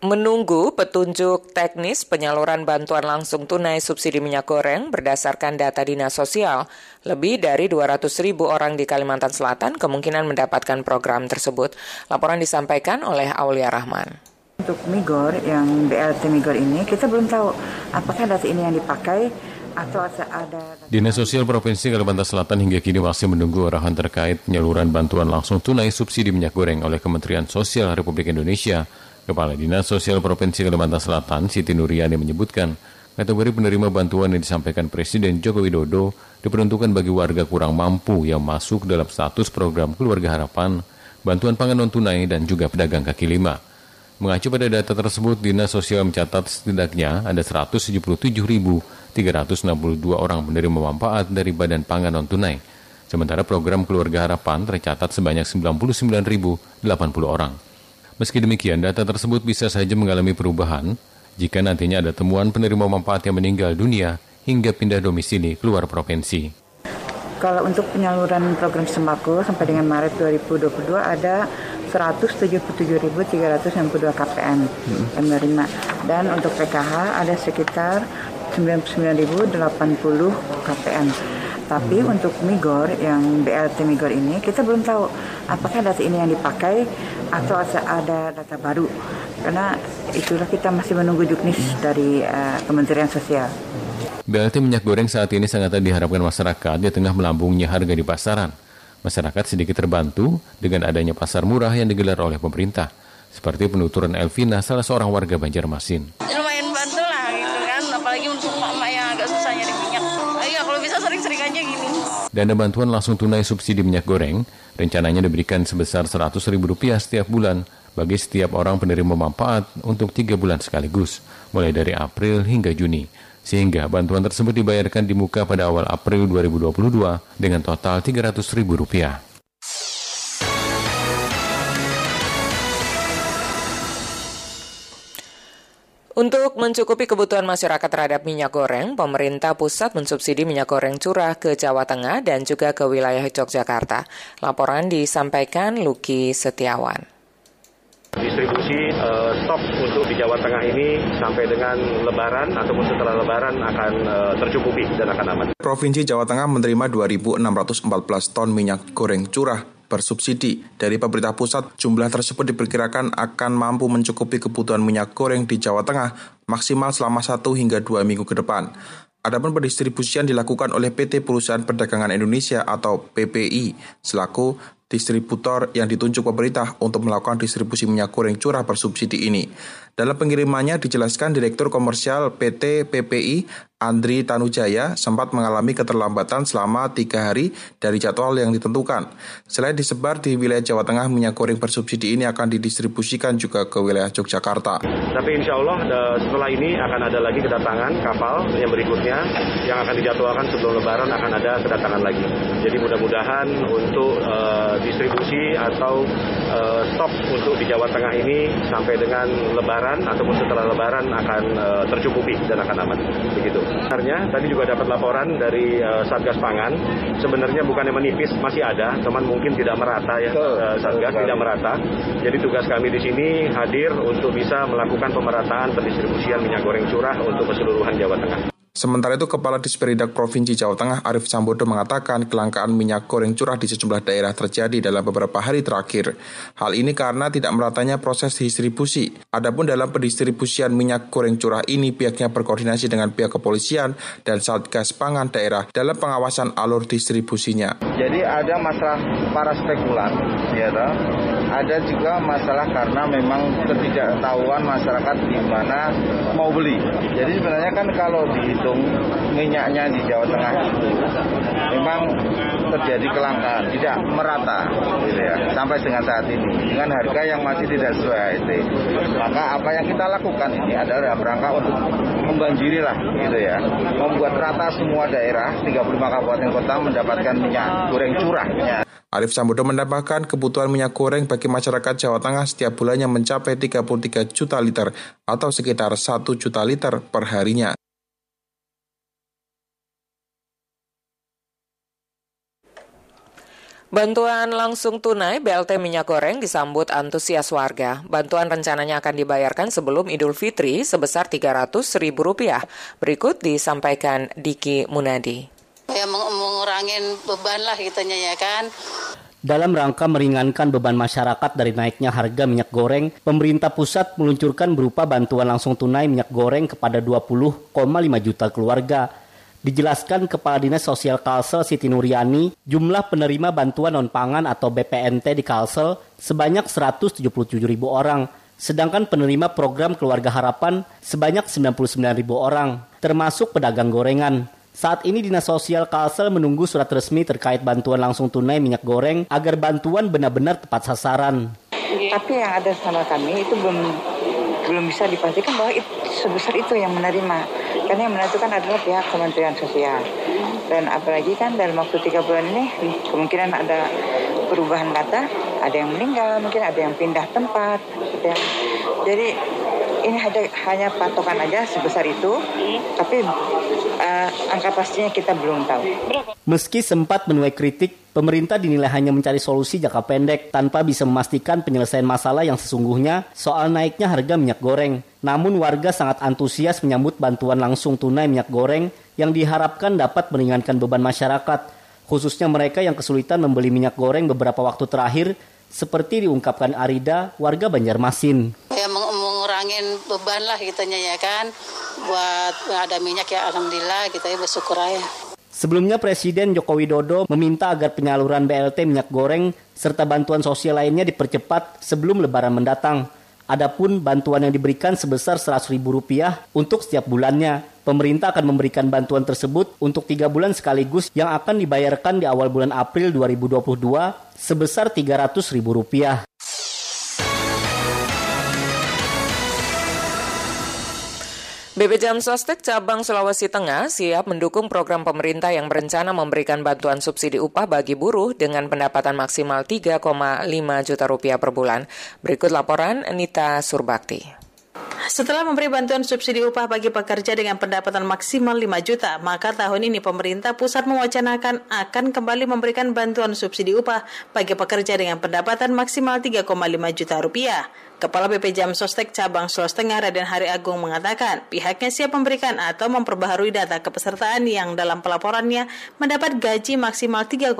menunggu petunjuk teknis penyaluran bantuan langsung tunai subsidi minyak goreng berdasarkan data Dinas Sosial. Lebih dari 200 ribu orang di Kalimantan Selatan kemungkinan mendapatkan program tersebut. Laporan disampaikan oleh Aulia Rahman. Untuk Migor, yang BLT Migor ini, kita belum tahu apakah data ini yang dipakai atau ada... Dinas Sosial Provinsi Kalimantan Selatan hingga kini masih menunggu arahan terkait penyaluran bantuan langsung tunai subsidi minyak goreng oleh Kementerian Sosial Republik Indonesia Kepala Dinas Sosial Provinsi Kalimantan Selatan, Siti Nuriani menyebutkan, kategori penerima bantuan yang disampaikan Presiden Joko Widodo diperuntukkan bagi warga kurang mampu yang masuk dalam status program Keluarga Harapan, bantuan pangan non-tunai, dan juga pedagang kaki lima. Mengacu pada data tersebut, Dinas Sosial mencatat setidaknya ada 177.362 orang menerima manfaat dari Badan Pangan Non-Tunai. Sementara program Keluarga Harapan tercatat sebanyak 99.080 orang. Meski demikian, data tersebut bisa saja mengalami perubahan jika nantinya ada temuan penerima manfaat yang meninggal dunia hingga pindah domisili keluar provinsi. Kalau untuk penyaluran program sembako sampai dengan Maret 2022 ada 177.362 KPM hmm. yang menerima dan untuk PKH ada sekitar 99.080 KPM. Tapi hmm. untuk Migor yang BLT Migor ini kita belum tahu apakah data ini yang dipakai atau ada data baru karena itulah kita masih menunggu juknis dari uh, Kementerian Sosial. BLT minyak goreng saat ini sangat diharapkan masyarakat di tengah melambungnya harga di pasaran. Masyarakat sedikit terbantu dengan adanya pasar murah yang digelar oleh pemerintah, seperti penuturan Elvina, salah seorang warga Banjarmasin. Lumayan bantu lah gitu kan, apalagi untuk Dana bantuan langsung tunai subsidi minyak goreng rencananya diberikan sebesar Rp100.000 setiap bulan bagi setiap orang penerima manfaat untuk tiga bulan sekaligus, mulai dari April hingga Juni. Sehingga bantuan tersebut dibayarkan di muka pada awal April 2022 dengan total Rp300.000. Untuk mencukupi kebutuhan masyarakat terhadap minyak goreng, pemerintah pusat mensubsidi minyak goreng curah ke Jawa Tengah dan juga ke wilayah Yogyakarta. Laporan disampaikan Luki Setiawan. Distribusi uh, stok untuk di Jawa Tengah ini sampai dengan Lebaran ataupun setelah Lebaran akan uh, tercukupi dan akan aman. Provinsi Jawa Tengah menerima 2.614 ton minyak goreng curah bersubsidi. Dari pemerintah pusat, jumlah tersebut diperkirakan akan mampu mencukupi kebutuhan minyak goreng di Jawa Tengah maksimal selama satu hingga dua minggu ke depan. Adapun pendistribusian dilakukan oleh PT Perusahaan Perdagangan Indonesia atau PPI selaku distributor yang ditunjuk pemerintah untuk melakukan distribusi minyak goreng curah bersubsidi ini. Dalam pengirimannya dijelaskan Direktur Komersial PT PPI Andri Tanujaya sempat mengalami keterlambatan selama tiga hari dari jadwal yang ditentukan. Selain disebar di wilayah Jawa Tengah, minyak goreng bersubsidi ini akan didistribusikan juga ke wilayah Yogyakarta. Tapi insya Allah setelah ini akan ada lagi kedatangan kapal yang berikutnya yang akan dijadwalkan sebelum Lebaran akan ada kedatangan lagi. Jadi mudah-mudahan untuk uh, distribusi atau uh, stok untuk di Jawa Tengah ini sampai dengan Lebaran ataupun setelah Lebaran akan uh, tercukupi dan akan aman. Begitu. Sebenarnya tadi juga dapat laporan dari uh, Satgas Pangan, sebenarnya bukannya menipis, masih ada, teman mungkin tidak merata ya uh, Satgas tidak merata. Jadi tugas kami di sini hadir untuk bisa melakukan pemerataan pendistribusian minyak goreng curah untuk keseluruhan Jawa Tengah. Sementara itu, Kepala Disperindak Provinsi Jawa Tengah Arif Sambodo mengatakan kelangkaan minyak goreng curah di sejumlah daerah terjadi dalam beberapa hari terakhir. Hal ini karena tidak meratanya proses distribusi. Adapun dalam pendistribusian minyak goreng curah ini, pihaknya berkoordinasi dengan pihak kepolisian dan Satgas Pangan daerah dalam pengawasan alur distribusinya. Jadi ada masalah para spekulan, ya toh? ada juga masalah karena memang ketidaktahuan masyarakat di mana mau beli. Jadi sebenarnya kan kalau di minyaknya di Jawa Tengah itu memang terjadi kelangkaan, tidak merata gitu ya, sampai dengan saat ini dengan harga yang masih tidak sesuai HT. Maka apa yang kita lakukan ini adalah berangkat untuk membanjiri lah gitu ya. Membuat rata semua daerah 35 kabupaten kota mendapatkan minyak goreng curah. Ya. Arif Sambodo menambahkan kebutuhan minyak goreng bagi masyarakat Jawa Tengah setiap bulannya mencapai 33 juta liter atau sekitar 1 juta liter per Bantuan langsung tunai BLT minyak goreng disambut antusias warga. Bantuan rencananya akan dibayarkan sebelum Idul Fitri sebesar Rp300.000. Berikut disampaikan Diki Munadi. Ya mengurangin beban lah kitanya ya kan. Dalam rangka meringankan beban masyarakat dari naiknya harga minyak goreng, pemerintah pusat meluncurkan berupa bantuan langsung tunai minyak goreng kepada 20,5 juta keluarga Dijelaskan Kepala Dinas Sosial Kalsel Siti Nuriani, jumlah penerima bantuan non-pangan atau BPNT di Kalsel sebanyak 177 ribu orang, sedangkan penerima program Keluarga Harapan sebanyak 99 ribu orang, termasuk pedagang gorengan. Saat ini Dinas Sosial Kalsel menunggu surat resmi terkait bantuan langsung tunai minyak goreng agar bantuan benar-benar tepat sasaran. Tapi yang ada sama kami itu belum belum bisa dipastikan bahwa itu, sebesar itu yang menerima karena yang menentukan adalah pihak Kementerian Sosial dan apalagi kan dalam waktu tiga bulan ini kemungkinan ada perubahan kata ada yang meninggal mungkin ada yang pindah tempat ada yang, jadi ini hanya hanya patokan aja sebesar itu tapi uh, angka pastinya kita belum tahu. Meski sempat menuai kritik Pemerintah dinilai hanya mencari solusi jangka pendek tanpa bisa memastikan penyelesaian masalah yang sesungguhnya soal naiknya harga minyak goreng. Namun warga sangat antusias menyambut bantuan langsung tunai minyak goreng yang diharapkan dapat meringankan beban masyarakat, khususnya mereka yang kesulitan membeli minyak goreng beberapa waktu terakhir seperti diungkapkan Arida, warga Banjarmasin. Ya mengurangin beban lah kitanya ya kan, buat ada minyak ya Alhamdulillah kita ya bersyukur aja. Sebelumnya Presiden Joko Widodo meminta agar penyaluran BLT minyak goreng serta bantuan sosial lainnya dipercepat sebelum lebaran mendatang. Adapun bantuan yang diberikan sebesar Rp100.000 untuk setiap bulannya. Pemerintah akan memberikan bantuan tersebut untuk tiga bulan sekaligus yang akan dibayarkan di awal bulan April 2022 sebesar Rp300.000. BP Jam Sostek Cabang Sulawesi Tengah siap mendukung program pemerintah yang berencana memberikan bantuan subsidi upah bagi buruh dengan pendapatan maksimal 3,5 juta rupiah per bulan. Berikut laporan Nita Surbakti. Setelah memberi bantuan subsidi upah bagi pekerja dengan pendapatan maksimal 5 juta, maka tahun ini pemerintah pusat mewacanakan akan kembali memberikan bantuan subsidi upah bagi pekerja dengan pendapatan maksimal 3,5 juta rupiah. Kepala BP Jam Sostek Cabang Sulawesi Tengah Raden Hari Agung mengatakan pihaknya siap memberikan atau memperbaharui data kepesertaan yang dalam pelaporannya mendapat gaji maksimal 3,5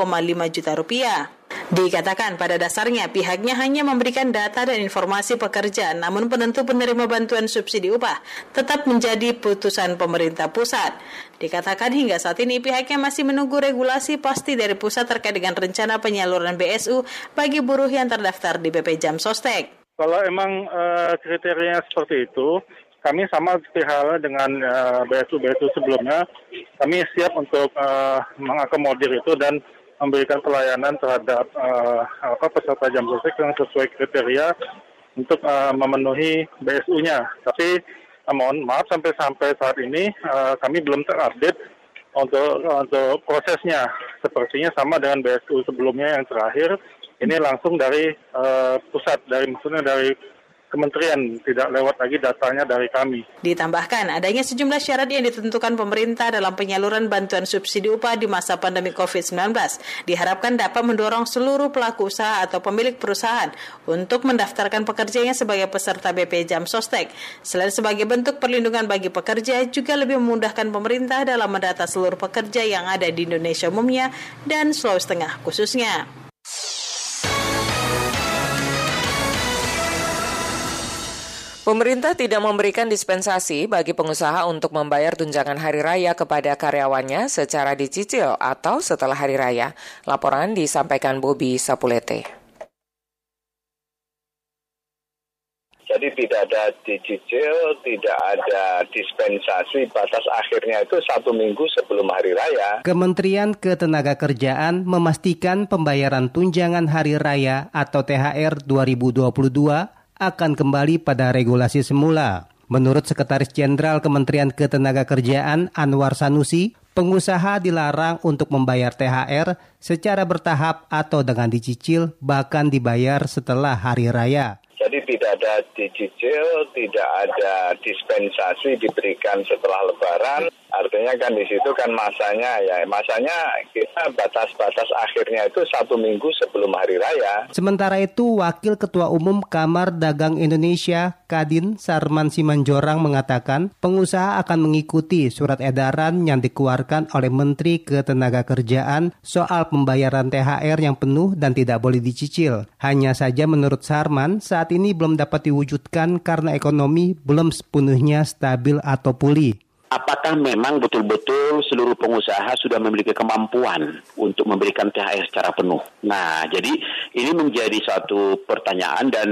juta rupiah. Dikatakan pada dasarnya pihaknya hanya memberikan data dan informasi pekerja, namun penentu penerima bantuan subsidi upah tetap menjadi putusan pemerintah pusat. Dikatakan hingga saat ini pihaknya masih menunggu regulasi pasti dari pusat terkait dengan rencana penyaluran BSU bagi buruh yang terdaftar di BP Jam Sostek. Kalau emang uh, kriterianya seperti itu, kami sama seperti halnya dengan uh, eh, BSU-BSU sebelumnya, kami siap untuk uh, mengakomodir itu dan memberikan pelayanan terhadap uh, apa peserta jam sostek yang sesuai kriteria untuk uh, memenuhi BSU-nya. Tapi mohon maaf sampai sampai saat ini uh, kami belum terupdate untuk untuk prosesnya. Sepertinya sama dengan BSU sebelumnya yang terakhir ini langsung dari uh, pusat, dari maksudnya dari kementerian, tidak lewat lagi datanya dari kami. Ditambahkan, adanya sejumlah syarat yang ditentukan pemerintah dalam penyaluran bantuan subsidi upah di masa pandemi COVID-19 diharapkan dapat mendorong seluruh pelaku usaha atau pemilik perusahaan untuk mendaftarkan pekerjanya sebagai peserta BP Jam Sostek. Selain sebagai bentuk perlindungan bagi pekerja, juga lebih memudahkan pemerintah dalam mendata seluruh pekerja yang ada di Indonesia umumnya dan Sulawesi Tengah khususnya. Pemerintah tidak memberikan dispensasi bagi pengusaha untuk membayar tunjangan hari raya kepada karyawannya secara dicicil atau setelah hari raya. Laporan disampaikan Bobi Sapulete. Jadi tidak ada dicicil, tidak ada dispensasi, batas akhirnya itu satu minggu sebelum hari raya. Kementerian Ketenagakerjaan memastikan pembayaran tunjangan hari raya atau THR 2022 akan kembali pada regulasi semula. Menurut Sekretaris Jenderal Kementerian Ketenagakerjaan Anwar Sanusi, pengusaha dilarang untuk membayar THR secara bertahap atau dengan dicicil bahkan dibayar setelah hari raya. Jadi tidak ada dicicil, tidak ada dispensasi diberikan setelah lebaran. Artinya kan di situ kan masanya ya masanya kita batas-batas akhirnya itu satu minggu sebelum hari raya. Sementara itu Wakil Ketua Umum Kamar Dagang Indonesia Kadin Sarman Simanjorang mengatakan pengusaha akan mengikuti surat edaran yang dikeluarkan oleh Menteri Ketenagakerjaan soal pembayaran THR yang penuh dan tidak boleh dicicil. Hanya saja menurut Sarman saat ini belum dapat diwujudkan karena ekonomi belum sepenuhnya stabil atau pulih apakah memang betul-betul seluruh pengusaha sudah memiliki kemampuan untuk memberikan THR secara penuh. Nah, jadi ini menjadi satu pertanyaan dan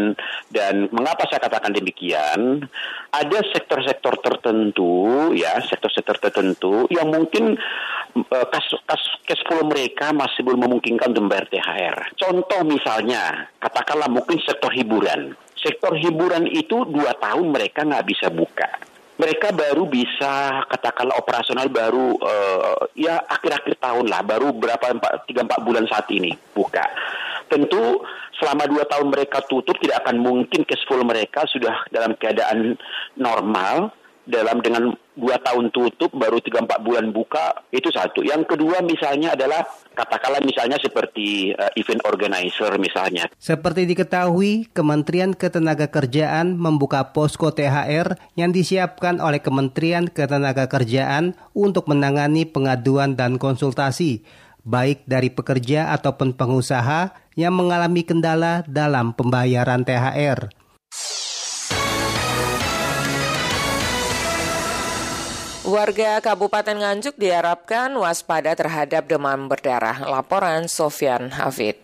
dan mengapa saya katakan demikian? Ada sektor-sektor tertentu ya, sektor-sektor tertentu yang mungkin uh, kas, kas, cash mereka masih belum memungkinkan untuk membayar THR. Contoh misalnya, katakanlah mungkin sektor hiburan. Sektor hiburan itu dua tahun mereka nggak bisa buka mereka baru bisa katakanlah operasional baru uh, ya akhir-akhir tahun lah, baru berapa tiga empat bulan saat ini buka. Tentu selama dua tahun mereka tutup tidak akan mungkin cash flow mereka sudah dalam keadaan normal dalam dengan dua tahun tutup baru tiga empat bulan buka itu satu. Yang kedua misalnya adalah katakanlah misalnya seperti uh, event organizer misalnya. Seperti diketahui, Kementerian Ketenagakerjaan membuka posko THR yang disiapkan oleh Kementerian Ketenagakerjaan untuk menangani pengaduan dan konsultasi baik dari pekerja ataupun pengusaha yang mengalami kendala dalam pembayaran THR. Warga Kabupaten Nganjuk diharapkan waspada terhadap demam berdarah. Laporan Sofian Hafid.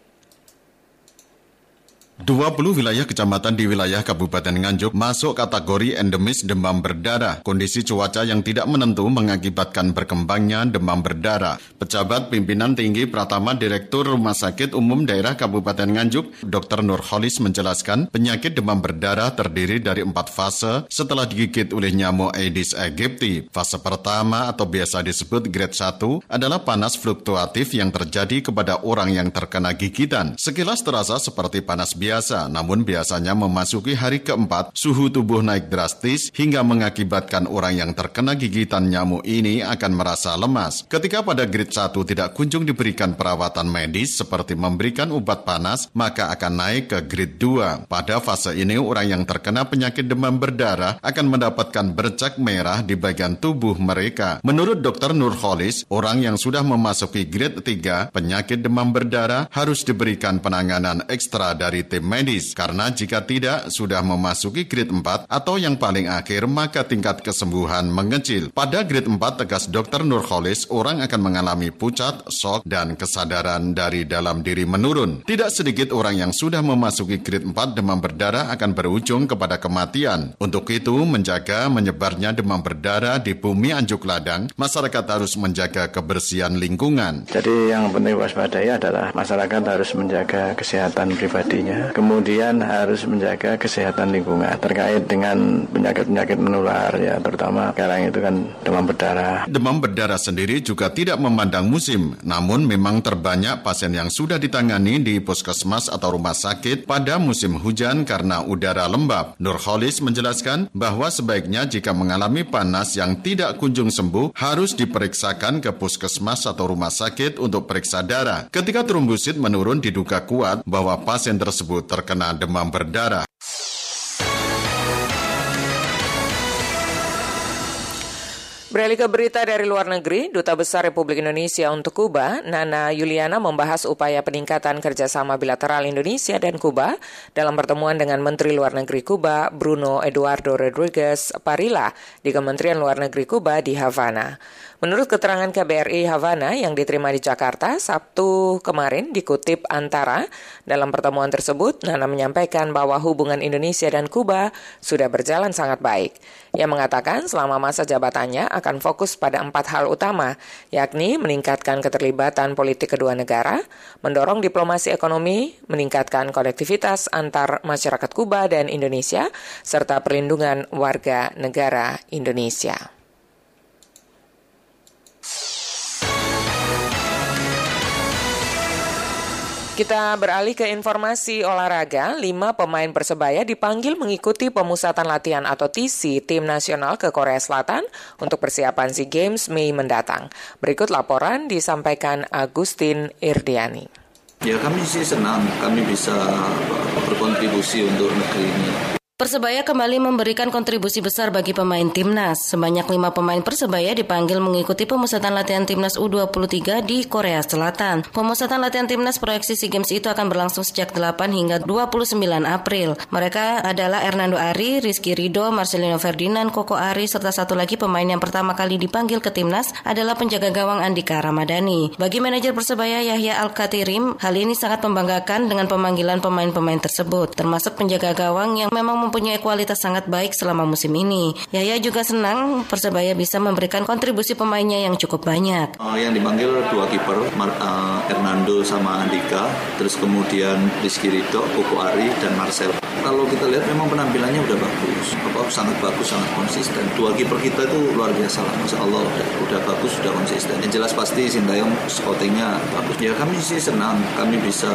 20 wilayah kecamatan di wilayah Kabupaten Nganjuk masuk kategori endemis demam berdarah. Kondisi cuaca yang tidak menentu mengakibatkan berkembangnya demam berdarah. Pejabat pimpinan tinggi Pratama Direktur Rumah Sakit Umum Daerah Kabupaten Nganjuk, Dr. Nurholis menjelaskan penyakit demam berdarah terdiri dari empat fase setelah digigit oleh nyamuk Aedes aegypti. Fase pertama atau biasa disebut grade 1 adalah panas fluktuatif yang terjadi kepada orang yang terkena gigitan. Sekilas terasa seperti panas biasa biasa, namun biasanya memasuki hari keempat, suhu tubuh naik drastis hingga mengakibatkan orang yang terkena gigitan nyamuk ini akan merasa lemas. Ketika pada grade 1 tidak kunjung diberikan perawatan medis seperti memberikan obat panas, maka akan naik ke grade 2. Pada fase ini, orang yang terkena penyakit demam berdarah akan mendapatkan bercak merah di bagian tubuh mereka. Menurut Dr. Nurholis, orang yang sudah memasuki grade 3, penyakit demam berdarah harus diberikan penanganan ekstra dari tim medis karena jika tidak sudah memasuki grade 4 atau yang paling akhir maka tingkat kesembuhan mengecil. Pada grade 4 tegas Dr. Nurholis orang akan mengalami pucat, shock, dan kesadaran dari dalam diri menurun. Tidak sedikit orang yang sudah memasuki grade 4 demam berdarah akan berujung kepada kematian. Untuk itu menjaga menyebarnya demam berdarah di bumi Anjuk Ladang, masyarakat harus menjaga kebersihan lingkungan. Jadi yang penting waspadai adalah masyarakat harus menjaga kesehatan pribadinya, kemudian harus menjaga kesehatan lingkungan terkait dengan penyakit-penyakit menular ya terutama sekarang itu kan demam berdarah. Demam berdarah sendiri juga tidak memandang musim, namun memang terbanyak pasien yang sudah ditangani di puskesmas atau rumah sakit pada musim hujan karena udara lembab. Nurholis menjelaskan bahwa sebaiknya jika mengalami panas yang tidak kunjung sembuh harus diperiksakan ke puskesmas atau rumah sakit untuk periksa darah. Ketika trombosit menurun diduga kuat bahwa pasien tersebut terkena demam berdarah. Beralih ke berita dari luar negeri, Duta Besar Republik Indonesia untuk Kuba, Nana Yuliana membahas upaya peningkatan kerjasama bilateral Indonesia dan Kuba dalam pertemuan dengan Menteri Luar Negeri Kuba, Bruno Eduardo Rodriguez Parilla, di Kementerian Luar Negeri Kuba di Havana. Menurut keterangan KBRI Havana yang diterima di Jakarta Sabtu kemarin dikutip Antara, dalam pertemuan tersebut Nana menyampaikan bahwa hubungan Indonesia dan Kuba sudah berjalan sangat baik. Ia mengatakan selama masa jabatannya akan fokus pada empat hal utama, yakni meningkatkan keterlibatan politik kedua negara, mendorong diplomasi ekonomi, meningkatkan konektivitas antar masyarakat Kuba dan Indonesia, serta perlindungan warga negara Indonesia. Kita beralih ke informasi olahraga. Lima pemain Persebaya dipanggil mengikuti pemusatan latihan atau TC tim nasional ke Korea Selatan untuk persiapan SEA Games Mei mendatang. Berikut laporan disampaikan Agustin Irdiani. Ya kami sih senang, kami bisa berkontribusi untuk negeri ini. Persebaya kembali memberikan kontribusi besar bagi pemain timnas. Sebanyak lima pemain Persebaya dipanggil mengikuti pemusatan latihan timnas U23 di Korea Selatan. Pemusatan latihan timnas proyeksi SEA Games itu akan berlangsung sejak 8 hingga 29 April. Mereka adalah Hernando Ari, Rizky Rido, Marcelino Ferdinand, Koko Ari, serta satu lagi pemain yang pertama kali dipanggil ke timnas adalah penjaga gawang Andika Ramadhani. Bagi manajer Persebaya Yahya Al-Katirim, hal ini sangat membanggakan dengan pemanggilan pemain-pemain tersebut, termasuk penjaga gawang yang memang mempunyai kualitas sangat baik selama musim ini. Yaya juga senang Persebaya bisa memberikan kontribusi pemainnya yang cukup banyak. Uh, yang dipanggil dua kiper, uh, Hernando sama Andika, terus kemudian Rizky Ridho, Koko Ari, dan Marcel. Kalau kita lihat memang penampilannya udah bagus, apa sangat bagus, sangat konsisten. Dua kiper kita itu luar biasa lah, masya Allah udah, udah bagus, sudah konsisten. Yang jelas pasti Sintayong scoutingnya bagus. Ya kami sih senang, kami bisa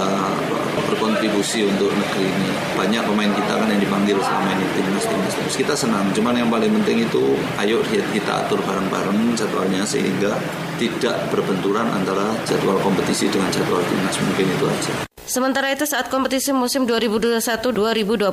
berkontribusi untuk negeri ini. Banyak pemain kita kan yang dipanggil selama ini timnas timnas timnas kita senang. Cuman yang paling penting itu ayo kita atur bareng-bareng jadwalnya sehingga tidak berbenturan antara jadwal kompetisi dengan jadwal timnas. Mungkin itu aja Sementara itu saat kompetisi musim 2021-2022,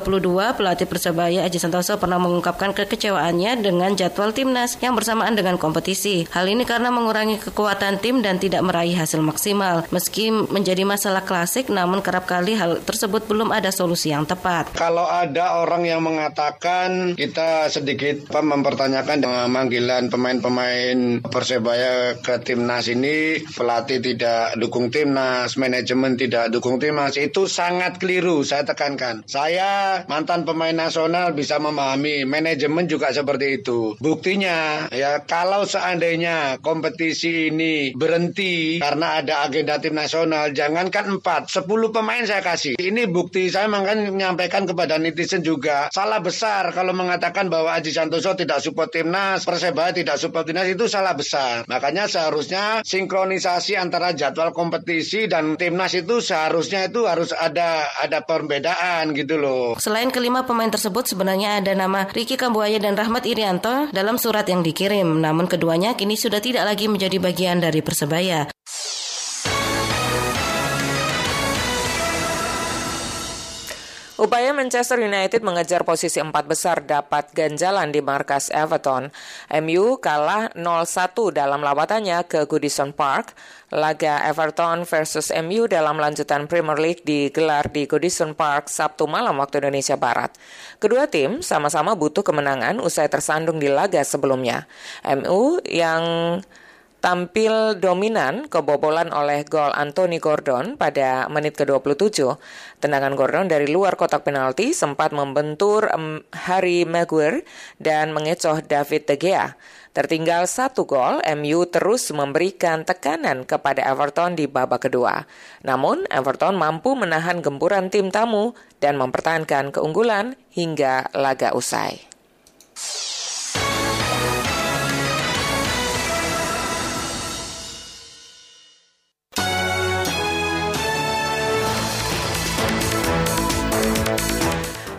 pelatih Persebaya Aji Santoso pernah mengungkapkan kekecewaannya dengan jadwal timnas yang bersamaan dengan kompetisi. Hal ini karena mengurangi kekuatan tim dan tidak meraih hasil maksimal. Meski menjadi masalah klasik, namun kerap kali hal tersebut belum ada solusi yang tepat. Kalau ada orang yang mengatakan kita sedikit mempertanyakan dengan manggilan pemain-pemain Persebaya ke timnas ini, pelatih tidak dukung timnas, manajemen tidak dukung itu sangat keliru saya tekankan. Saya mantan pemain nasional bisa memahami manajemen juga seperti itu. Buktinya ya kalau seandainya kompetisi ini berhenti karena ada agenda tim nasional, jangankan 4, 10 pemain saya kasih. Ini bukti saya makanya menyampaikan kepada netizen juga salah besar kalau mengatakan bahwa Aji Santoso tidak support timnas, Persebaya tidak support timnas itu salah besar. Makanya seharusnya sinkronisasi antara jadwal kompetisi dan timnas itu seharusnya harusnya itu harus ada ada perbedaan gitu loh. Selain kelima pemain tersebut sebenarnya ada nama Ricky Kambuaya dan Rahmat Irianto dalam surat yang dikirim. Namun keduanya kini sudah tidak lagi menjadi bagian dari Persebaya. Upaya Manchester United mengejar posisi empat besar dapat ganjalan di markas Everton. MU kalah 0-1 dalam lawatannya ke Goodison Park. Laga Everton versus MU dalam lanjutan Premier League digelar di Goodison Park Sabtu malam waktu Indonesia Barat. Kedua tim sama-sama butuh kemenangan usai tersandung di laga sebelumnya. MU yang tampil dominan kebobolan oleh gol Anthony Gordon pada menit ke-27. Tendangan Gordon dari luar kotak penalti sempat membentur Harry Maguire dan mengecoh David De Gea. Tertinggal satu gol, MU terus memberikan tekanan kepada Everton di babak kedua. Namun, Everton mampu menahan gempuran tim tamu dan mempertahankan keunggulan hingga laga usai.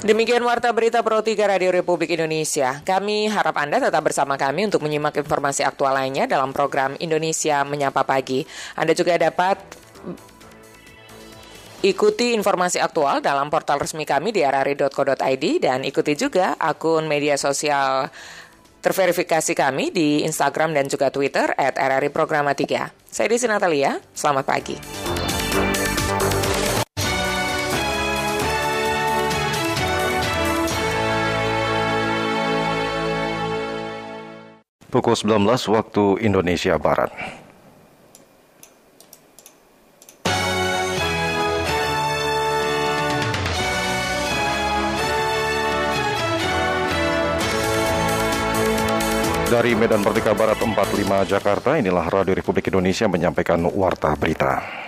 Demikian Warta Berita Pro 3 Radio Republik Indonesia. Kami harap Anda tetap bersama kami untuk menyimak informasi aktual lainnya dalam program Indonesia Menyapa Pagi. Anda juga dapat ikuti informasi aktual dalam portal resmi kami di rri.co.id dan ikuti juga akun media sosial terverifikasi kami di Instagram dan juga Twitter at Programa 3. Saya Desi Natalia, selamat pagi. Pukul 19 waktu Indonesia Barat. Dari Medan Merdeka Barat 45 Jakarta, inilah Radio Republik Indonesia menyampaikan Warta Berita.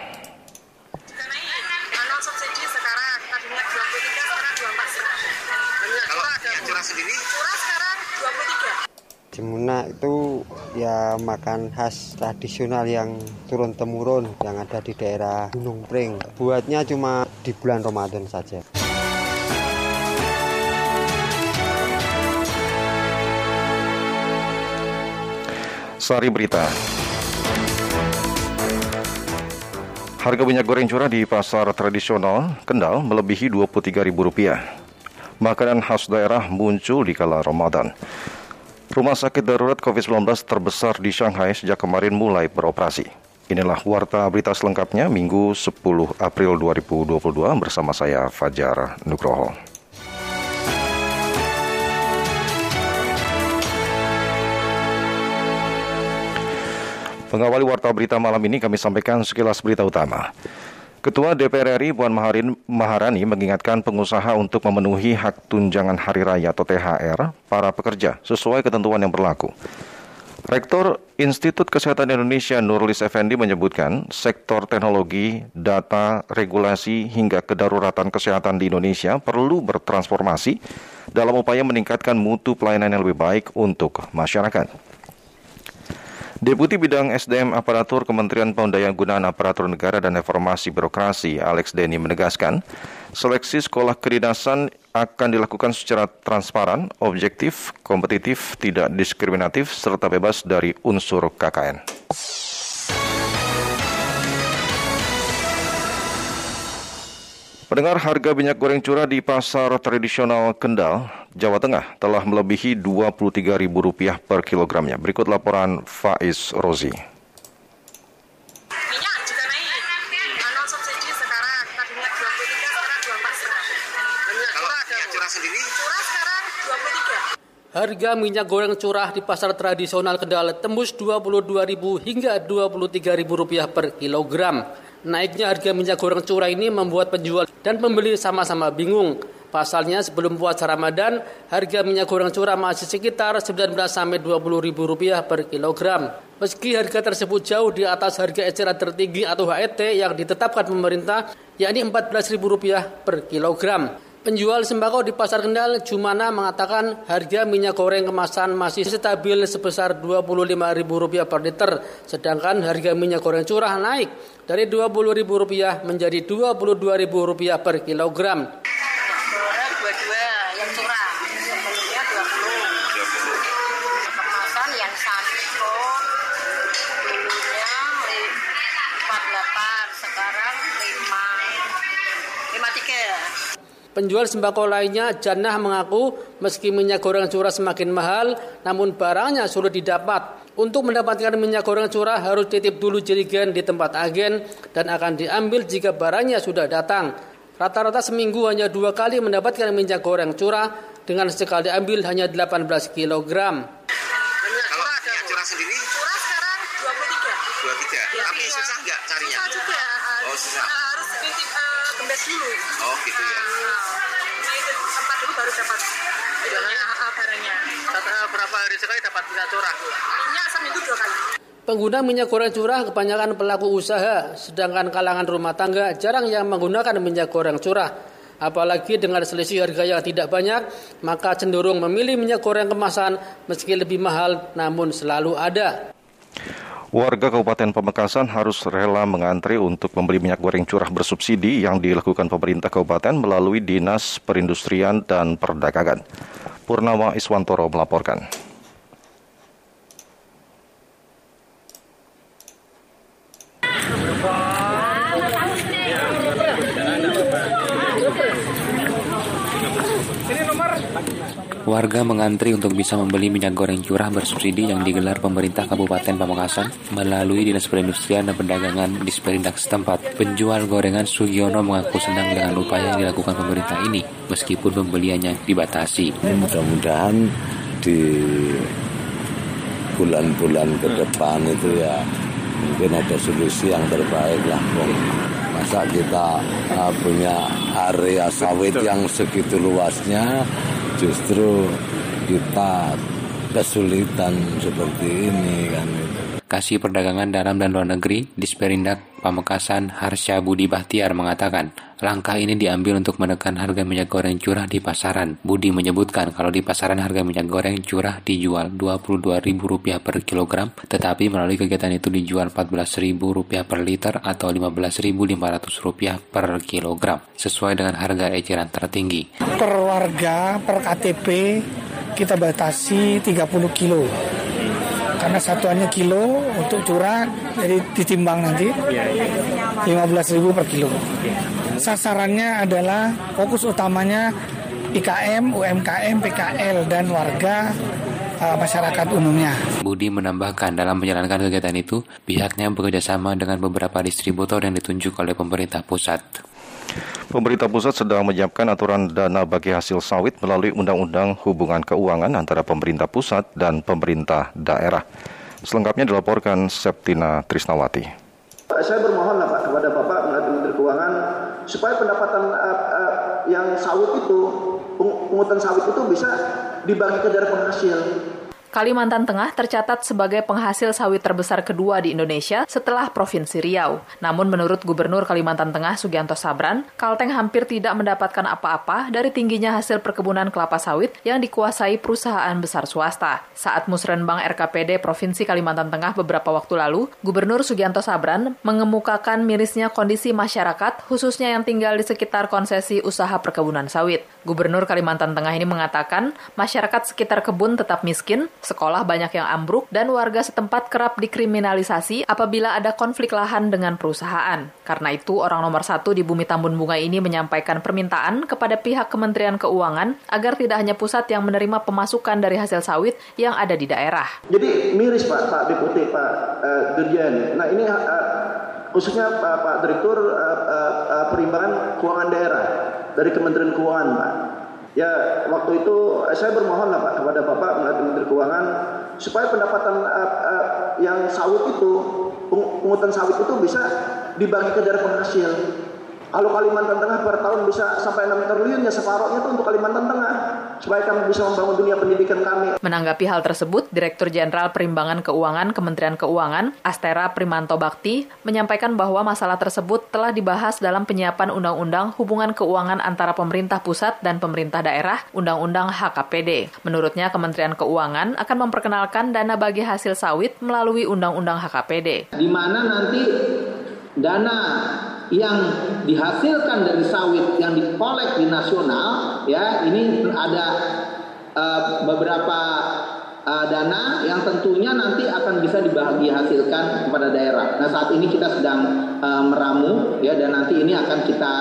Cimuna itu ya makan khas tradisional yang turun temurun yang ada di daerah Gunung Pring. Buatnya cuma di bulan Ramadan saja. Sari Berita. Harga minyak goreng curah di pasar tradisional Kendal melebihi Rp23.000. Makanan khas daerah muncul di kala Ramadan. Rumah sakit darurat COVID-19 terbesar di Shanghai sejak kemarin mulai beroperasi. Inilah warta berita selengkapnya Minggu 10 April 2022 bersama saya Fajar Nugroho. Pengawali warta berita malam ini kami sampaikan sekilas berita utama. Ketua DPR RI Puan Maharani mengingatkan pengusaha untuk memenuhi hak tunjangan hari raya atau THR para pekerja sesuai ketentuan yang berlaku. Rektor Institut Kesehatan Indonesia Nurlis Effendi menyebutkan sektor teknologi, data, regulasi hingga kedaruratan kesehatan di Indonesia perlu bertransformasi dalam upaya meningkatkan mutu pelayanan yang lebih baik untuk masyarakat. Deputi Bidang SDM Aparatur Kementerian Pemberdayaan Gunaan Aparatur Negara dan Reformasi Birokrasi Alex Denny menegaskan, seleksi sekolah kedinasan akan dilakukan secara transparan, objektif, kompetitif, tidak diskriminatif, serta bebas dari unsur KKN. Pendengar harga minyak goreng curah di pasar tradisional Kendal, Jawa Tengah telah melebihi Rp23.000 per kilogramnya. Berikut laporan Faiz Rozi. Harga minyak goreng curah di pasar tradisional Kendal tembus Rp22.000 hingga Rp23.000 per kilogram. Naiknya harga minyak goreng curah ini membuat penjual dan pembeli sama-sama bingung. Pasalnya sebelum puasa Ramadan, harga minyak goreng curah masih sekitar 19 sampai 20 ribu rupiah per kilogram. Meski harga tersebut jauh di atas harga eceran tertinggi atau HET yang ditetapkan pemerintah, yakni 14 ribu rupiah per kilogram. Penjual sembako di Pasar Kendal, Jumana mengatakan harga minyak goreng kemasan masih stabil sebesar Rp25.000 per liter, sedangkan harga minyak goreng curah naik dari Rp20.000 menjadi Rp22.000 per kilogram. Penjual sembako lainnya, Jannah mengaku meski minyak goreng curah semakin mahal, namun barangnya sulit didapat. Untuk mendapatkan minyak goreng curah harus titip dulu jerigen di tempat agen dan akan diambil jika barangnya sudah datang. Rata-rata seminggu hanya dua kali mendapatkan minyak goreng curah dengan sekali ambil hanya 18 kg. Minyak curah sendiri? Curah sekarang Sekali dapat minyak curah? Minyak seminggu dua kali. Pengguna minyak goreng curah kebanyakan pelaku usaha, sedangkan kalangan rumah tangga jarang yang menggunakan minyak goreng curah. Apalagi dengan selisih harga yang tidak banyak, maka cenderung memilih minyak goreng kemasan meski lebih mahal namun selalu ada. Warga Kabupaten Pamekasan harus rela mengantri untuk membeli minyak goreng curah bersubsidi yang dilakukan pemerintah kabupaten melalui Dinas Perindustrian dan Perdagangan. Purnama Iswantoro melaporkan. Warga mengantri untuk bisa membeli minyak goreng curah bersubsidi yang digelar pemerintah Kabupaten Pamekasan melalui Dinas Perindustrian dan Perdagangan di Sperindak setempat. Penjual gorengan Sugiono mengaku senang dengan upaya yang dilakukan pemerintah ini, meskipun pembeliannya dibatasi. Mudah-mudahan di bulan-bulan ke depan itu ya mungkin ada solusi yang terbaik lah. Masa kita uh, punya area sawit yang segitu luasnya justru kita kesulitan seperti ini kan. Kasih Perdagangan Dalam dan Luar Negeri, Disperindak Pamekasan Harsha Budi Bahtiar mengatakan, langkah ini diambil untuk menekan harga minyak goreng curah di pasaran. Budi menyebutkan kalau di pasaran harga minyak goreng curah dijual Rp22.000 per kilogram, tetapi melalui kegiatan itu dijual Rp14.000 per liter atau Rp15.500 per kilogram, sesuai dengan harga eceran tertinggi. Per warga, per KTP, kita batasi 30 kilo karena satuannya kilo untuk curah jadi ditimbang nanti 15.000 per kilo. Sasarannya adalah fokus utamanya IKM, UMKM, PKL dan warga uh, masyarakat umumnya. Budi menambahkan dalam menjalankan kegiatan itu, pihaknya bekerjasama dengan beberapa distributor yang ditunjuk oleh pemerintah pusat. Pemerintah pusat sedang menyiapkan aturan dana bagi hasil sawit melalui Undang-Undang Hubungan Keuangan antara pemerintah pusat dan pemerintah daerah. Selengkapnya dilaporkan Septina Trisnawati. Saya bermohon Pak kepada Bapak melalui Menteri Keuangan supaya pendapatan uh, uh, yang sawit itu pungutan sawit itu bisa dibagi ke daerah penghasil Kalimantan Tengah tercatat sebagai penghasil sawit terbesar kedua di Indonesia setelah Provinsi Riau. Namun menurut Gubernur Kalimantan Tengah Sugianto Sabran, Kalteng hampir tidak mendapatkan apa-apa dari tingginya hasil perkebunan kelapa sawit yang dikuasai perusahaan besar swasta. Saat Musrenbang RKPD Provinsi Kalimantan Tengah beberapa waktu lalu, Gubernur Sugianto Sabran mengemukakan mirisnya kondisi masyarakat khususnya yang tinggal di sekitar konsesi usaha perkebunan sawit. Gubernur Kalimantan Tengah ini mengatakan masyarakat sekitar kebun tetap miskin, sekolah banyak yang ambruk, dan warga setempat kerap dikriminalisasi apabila ada konflik lahan dengan perusahaan. Karena itu, orang nomor satu di bumi Tambun Bunga ini menyampaikan permintaan kepada pihak Kementerian Keuangan agar tidak hanya pusat yang menerima pemasukan dari hasil sawit yang ada di daerah. Jadi miris Pak, Pak Deputi, Pak uh, Dirjen. Nah ini uh, khususnya Pak, Pak Direktur uh, uh, Perimbangan Keuangan Daerah dari Kementerian Keuangan Pak. Ya waktu itu saya bermohon lah Pak kepada Bapak melalui Menteri Keuangan supaya pendapatan uh, uh, yang sawit itu pungutan sawit itu bisa dibagi ke daerah penghasil. Kalau Kalimantan Tengah per tahun bisa sampai 6 triliun ya separohnya itu untuk Kalimantan Tengah supaya kami bisa membangun dunia pendidikan kami. Menanggapi hal tersebut, Direktur Jenderal Perimbangan Keuangan Kementerian Keuangan, Astera Primanto Bakti, menyampaikan bahwa masalah tersebut telah dibahas dalam penyiapan Undang-Undang Hubungan Keuangan antara pemerintah pusat dan pemerintah daerah, Undang-Undang HKPD. Menurutnya, Kementerian Keuangan akan memperkenalkan dana bagi hasil sawit melalui Undang-Undang HKPD. Di mana nanti dana yang dihasilkan dari sawit yang dikolek di nasional ya ini ada uh, beberapa uh, dana yang tentunya nanti akan bisa dibagi hasilkan kepada daerah. Nah saat ini kita sedang uh, meramu ya dan nanti ini akan kita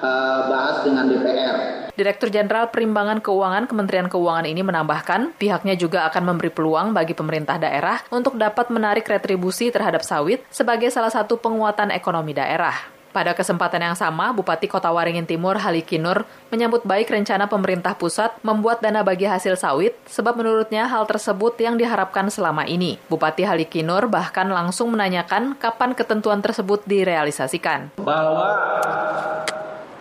uh, bahas dengan DPR. Direktur Jenderal Perimbangan Keuangan Kementerian Keuangan ini menambahkan, pihaknya juga akan memberi peluang bagi pemerintah daerah untuk dapat menarik retribusi terhadap sawit sebagai salah satu penguatan ekonomi daerah. Pada kesempatan yang sama, Bupati Kota Waringin Timur Halikinur menyambut baik rencana pemerintah pusat membuat dana bagi hasil sawit, sebab menurutnya hal tersebut yang diharapkan selama ini. Bupati Halikinur bahkan langsung menanyakan kapan ketentuan tersebut direalisasikan. Bahwa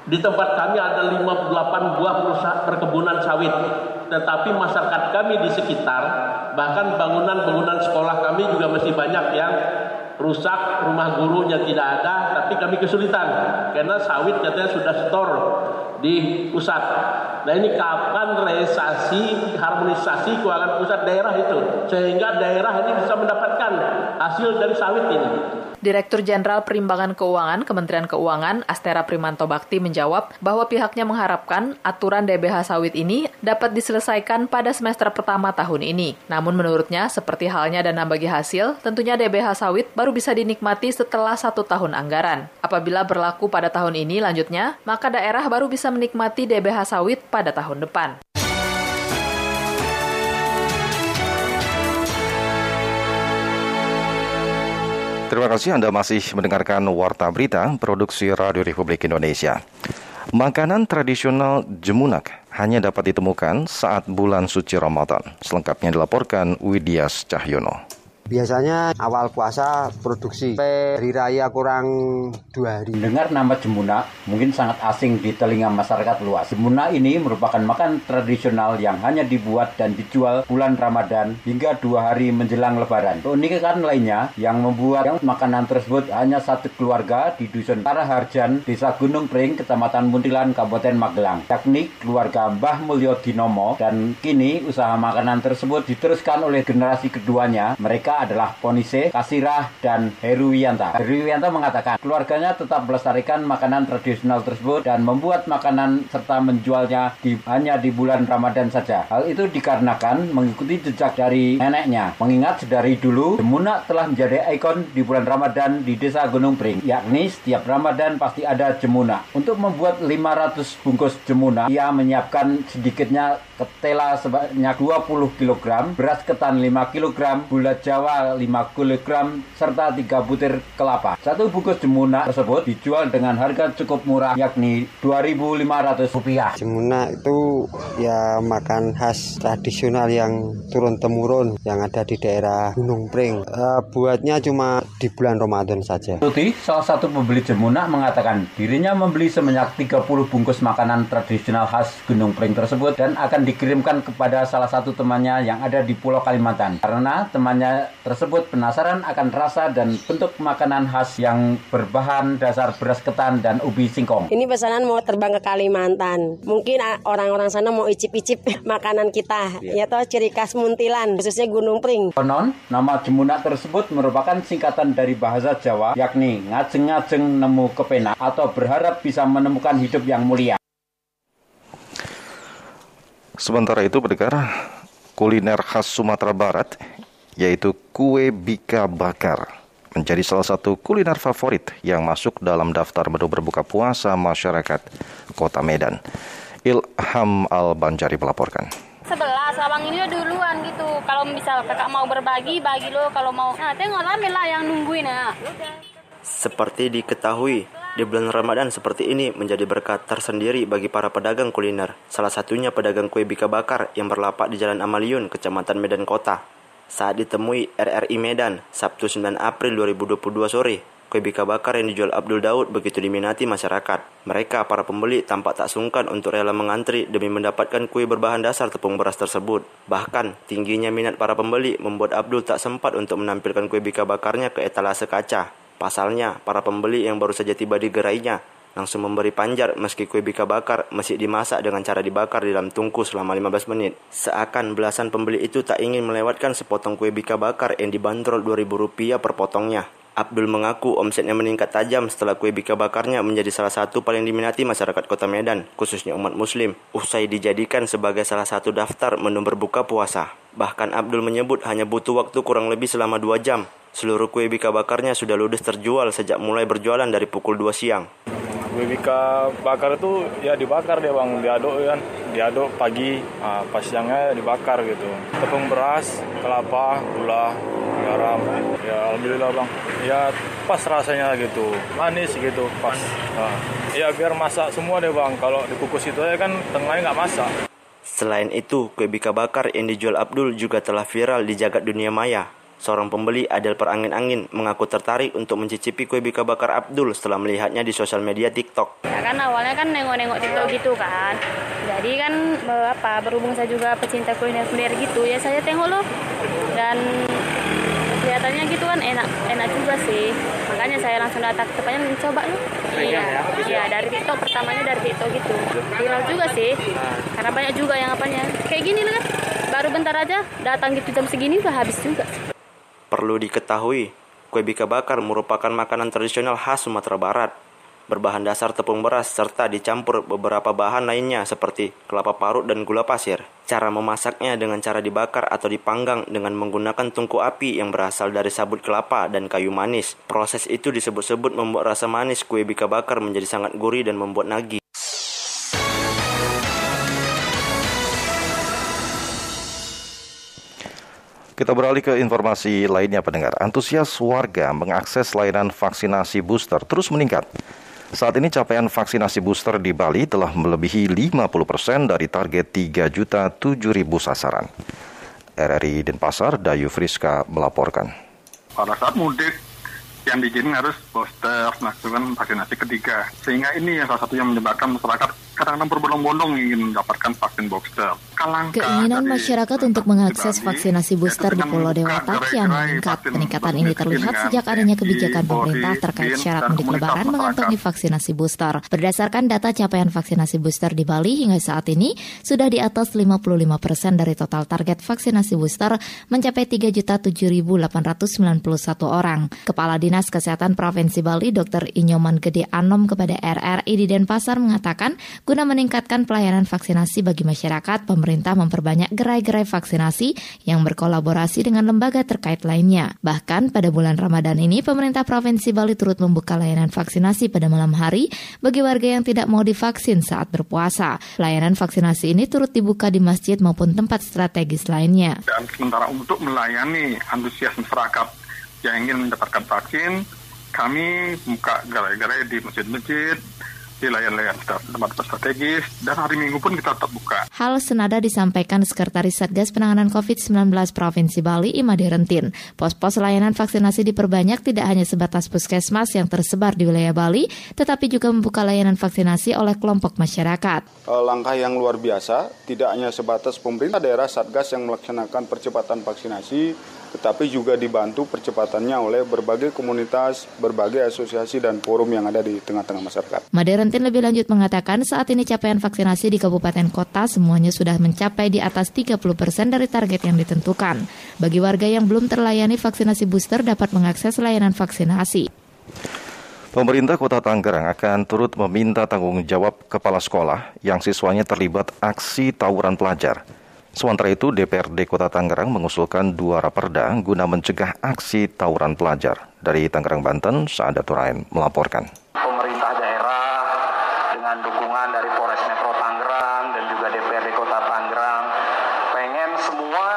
di tempat kami ada 58 buah perkebunan sawit. Tetapi masyarakat kami di sekitar, bahkan bangunan-bangunan sekolah kami juga masih banyak yang rusak, rumah gurunya tidak ada, tapi kami kesulitan karena sawit katanya sudah store di pusat. Nah ini kapan realisasi harmonisasi keuangan pusat daerah itu sehingga daerah ini bisa mendapatkan hasil dari sawit ini. Direktur Jenderal Perimbangan Keuangan Kementerian Keuangan Astera Primanto Bakti menjawab bahwa pihaknya mengharapkan aturan DBH sawit ini dapat diselesaikan pada semester pertama tahun ini. Namun menurutnya, seperti halnya dana bagi hasil, tentunya DBH sawit baru bisa dinikmati setelah satu tahun anggaran. Apabila berlaku pada tahun ini lanjutnya, maka daerah baru bisa menikmati DBH sawit pada tahun depan. Terima kasih Anda masih mendengarkan Warta Berita Produksi Radio Republik Indonesia. Makanan tradisional Jemunak hanya dapat ditemukan saat bulan suci Ramadan. Selengkapnya dilaporkan Widias Cahyono. Biasanya awal puasa produksi hari raya kurang dua hari. Mendengar nama Jemuna mungkin sangat asing di telinga masyarakat luas. Jemuna ini merupakan makan tradisional yang hanya dibuat dan dijual bulan Ramadan hingga dua hari menjelang Lebaran. Keunikan lainnya yang membuat yang makanan tersebut hanya satu keluarga di Dusun Taraharjan, Desa Gunung Pring, Kecamatan Muntilan, Kabupaten Magelang, yakni keluarga Mbah Mulyo Dinomo dan kini usaha makanan tersebut diteruskan oleh generasi keduanya. Mereka adalah Ponise, Kasirah, dan Heruwianta. Heruwianta mengatakan keluarganya tetap melestarikan makanan tradisional tersebut dan membuat makanan serta menjualnya di, hanya di bulan Ramadan saja. Hal itu dikarenakan mengikuti jejak dari neneknya. Mengingat dari dulu, Demuna telah menjadi ikon di bulan Ramadan di desa Gunung Pring, yakni setiap Ramadan pasti ada Jemuna. Untuk membuat 500 bungkus Jemuna, ia menyiapkan sedikitnya ketela sebanyak 20 kg, beras ketan 5 kg, gula jawa 5 kg, serta 3 butir kelapa. Satu bungkus jemuna tersebut dijual dengan harga cukup murah yakni Rp2.500. Jemuna itu ya makan khas tradisional yang turun-temurun yang ada di daerah Gunung Pring. Uh, buatnya cuma di bulan Ramadan saja. Tuti, salah satu pembeli jemuna mengatakan dirinya membeli sebanyak 30 bungkus makanan tradisional khas Gunung Pring tersebut dan akan dikirimkan kepada salah satu temannya yang ada di Pulau Kalimantan. Karena temannya tersebut penasaran akan rasa dan bentuk makanan khas yang berbahan dasar beras ketan dan ubi singkong. Ini pesanan mau terbang ke Kalimantan. Mungkin orang-orang sana mau icip-icip [LAUGHS] makanan kita. Ya, ya toh ciri khas Muntilan, khususnya Gunung Pring. Konon, nama Jemunak tersebut merupakan singkatan dari bahasa Jawa, yakni ngajeng-ngajeng nemu kepenak atau berharap bisa menemukan hidup yang mulia. Sementara itu, pendengar, kuliner khas Sumatera Barat, yaitu kue bika bakar, menjadi salah satu kuliner favorit yang masuk dalam daftar menu berbuka puasa masyarakat Kota Medan. Ilham Al-Banjari melaporkan. Sebelas, lawang ini duluan gitu. Kalau misal kakak mau berbagi, bagi lo. Kalau mau, nah tengok lah yang nungguin ya. Seperti diketahui, di bulan Ramadan seperti ini menjadi berkat tersendiri bagi para pedagang kuliner. Salah satunya pedagang kue bika bakar yang berlapak di Jalan Amaliun, Kecamatan Medan Kota. Saat ditemui RRI Medan, Sabtu 9 April 2022 sore, kue bika bakar yang dijual Abdul Daud begitu diminati masyarakat. Mereka, para pembeli, tampak tak sungkan untuk rela mengantri demi mendapatkan kue berbahan dasar tepung beras tersebut. Bahkan, tingginya minat para pembeli membuat Abdul tak sempat untuk menampilkan kue bika bakarnya ke etalase kaca. Pasalnya, para pembeli yang baru saja tiba di gerainya langsung memberi panjar meski kue bika bakar masih dimasak dengan cara dibakar di dalam tungku selama 15 menit. Seakan belasan pembeli itu tak ingin melewatkan sepotong kue bika bakar yang dibanderol Rp2.000 per potongnya. Abdul mengaku omsetnya meningkat tajam setelah kue bika bakarnya menjadi salah satu paling diminati masyarakat kota Medan, khususnya umat muslim, usai dijadikan sebagai salah satu daftar menu berbuka puasa. Bahkan Abdul menyebut hanya butuh waktu kurang lebih selama 2 jam Seluruh kue bika bakarnya sudah ludes terjual sejak mulai berjualan dari pukul 2 siang. Kue bika bakar itu ya dibakar deh bang, diaduk kan, diaduk pagi, nah, pas siangnya dibakar gitu. Tepung beras, kelapa, gula, garam, ya alhamdulillah bang. Ya pas rasanya gitu, manis gitu, pas. Nah, ya biar masak semua deh bang, kalau dikukus itu aja kan tengahnya nggak masak. Selain itu, kue bika bakar yang dijual Abdul juga telah viral di jagat dunia maya. Seorang pembeli Adel Perangin-Angin mengaku tertarik untuk mencicipi kue bika bakar Abdul setelah melihatnya di sosial media TikTok. Ya kan awalnya kan nengok-nengok TikTok gitu kan. Jadi kan apa berhubung saya juga pecinta kuliner-kuliner gitu ya saya tengok loh. Dan kelihatannya gitu kan enak enak juga sih. Makanya saya langsung datang ke tempatnya mencoba loh. Iya, ya? iya dari TikTok pertamanya dari TikTok gitu. Viral juga sih. Karena banyak juga yang apanya. Kayak gini lah kan. Baru bentar aja datang gitu jam segini udah habis juga sih. Perlu diketahui, kue bika bakar merupakan makanan tradisional khas Sumatera Barat, berbahan dasar tepung beras serta dicampur beberapa bahan lainnya seperti kelapa parut dan gula pasir. Cara memasaknya dengan cara dibakar atau dipanggang dengan menggunakan tungku api yang berasal dari sabut kelapa dan kayu manis. Proses itu disebut-sebut membuat rasa manis kue bika bakar menjadi sangat gurih dan membuat nagih. Kita beralih ke informasi lainnya pendengar. Antusias warga mengakses layanan vaksinasi booster terus meningkat. Saat ini capaian vaksinasi booster di Bali telah melebihi 50% dari target 3 juta 7 ribu sasaran. RRI Denpasar, Dayu Friska melaporkan. Pada saat mudik, yang diizinin harus booster, melakukan vaksinasi ketiga. Sehingga ini yang salah satu yang menyebabkan masyarakat kadang-kadang berbondong-bondong ingin mendapatkan vaksin booster. Kalangka Keinginan dari, masyarakat untuk mengakses vaksinasi booster di Pulau Dewata kian meningkat. Peningkatan ini terlihat sejak adanya kebijakan pemerintah terkait syarat mudik lebaran mengantongi vaksinasi booster. Berdasarkan data capaian vaksinasi booster di Bali hingga saat ini sudah di atas 55 persen dari total target vaksinasi booster mencapai 3.007.891 orang. Kepala Dinas Kesehatan Provinsi Bali Dr. Inyoman Gede Anom kepada RRI di Denpasar mengatakan Guna meningkatkan pelayanan vaksinasi bagi masyarakat, pemerintah memperbanyak gerai-gerai vaksinasi yang berkolaborasi dengan lembaga terkait lainnya. Bahkan pada bulan Ramadan ini, pemerintah Provinsi Bali turut membuka layanan vaksinasi pada malam hari bagi warga yang tidak mau divaksin saat berpuasa. Layanan vaksinasi ini turut dibuka di masjid maupun tempat strategis lainnya. Dan sementara untuk melayani antusias masyarakat yang ingin mendapatkan vaksin, kami buka gerai-gerai di masjid-masjid, di layar-layar tempat-tempat strategis dan hari Minggu pun kita tetap buka. Hal senada disampaikan Sekretaris Satgas Penanganan COVID-19 Provinsi Bali Imadi Rentin. Pos-pos layanan vaksinasi diperbanyak tidak hanya sebatas puskesmas yang tersebar di wilayah Bali, tetapi juga membuka layanan vaksinasi oleh kelompok masyarakat. Eh, langkah yang luar biasa, tidak hanya sebatas pemerintah daerah Satgas yang melaksanakan percepatan vaksinasi, tetapi juga dibantu percepatannya oleh berbagai komunitas, berbagai asosiasi dan forum yang ada di tengah-tengah masyarakat. Maderentin lebih lanjut mengatakan saat ini capaian vaksinasi di kabupaten kota semuanya sudah mencapai di atas 30 persen dari target yang ditentukan. Bagi warga yang belum terlayani vaksinasi booster dapat mengakses layanan vaksinasi. Pemerintah Kota Tangerang akan turut meminta tanggung jawab kepala sekolah yang siswanya terlibat aksi tawuran pelajar. Sementara itu, DPRD Kota Tangerang mengusulkan dua raperda guna mencegah aksi tawuran pelajar. Dari Tangerang, Banten, Saada Turain melaporkan. Pemerintah daerah dengan dukungan dari Polres Metro Tangerang dan juga DPRD Kota Tangerang pengen semua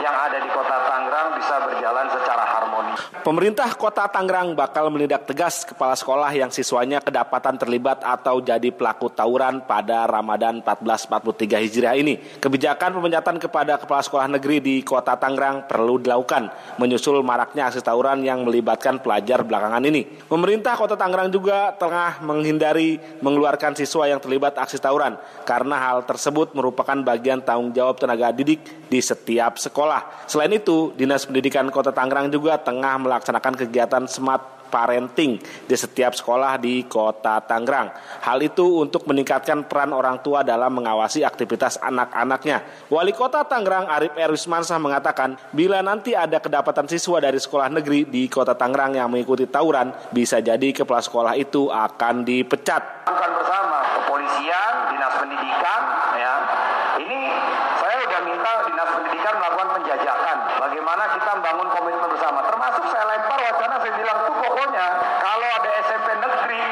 yang ada di Kota Tangerang bisa berjalan secara harmonis. Pemerintah Kota Tangerang bakal menindak tegas kepala sekolah yang siswanya kedapatan terlibat atau jadi pelaku tawuran pada Ramadan 1443 Hijriah ini. Kebijakan pemencatan kepada kepala sekolah negeri di Kota Tangerang perlu dilakukan menyusul maraknya aksi tawuran yang melibatkan pelajar belakangan ini. Pemerintah Kota Tangerang juga tengah menghindari mengeluarkan siswa yang terlibat aksi tawuran karena hal tersebut merupakan bagian tanggung jawab tenaga didik di setiap sekolah. Selain itu, Dinas Pendidikan Kota Tangerang juga tengah melaksanakan kegiatan smart parenting di setiap sekolah di kota Tangerang. Hal itu untuk meningkatkan peran orang tua dalam mengawasi aktivitas anak-anaknya. Wali Kota Tangerang Arif Erwismansah mengatakan, bila nanti ada kedapatan siswa dari sekolah negeri di kota Tangerang yang mengikuti tawuran, bisa jadi kepala sekolah itu akan dipecat. Akan bersama kepolisian, dinas pendidikan, ya. Ini saya sudah minta dinas pendidikan melakukan penjajakan. Bagaimana kita membangun komitmen bersama. Termasuk saya lempar wacana, saya bilang tuh pokoknya kalau ada SMP negeri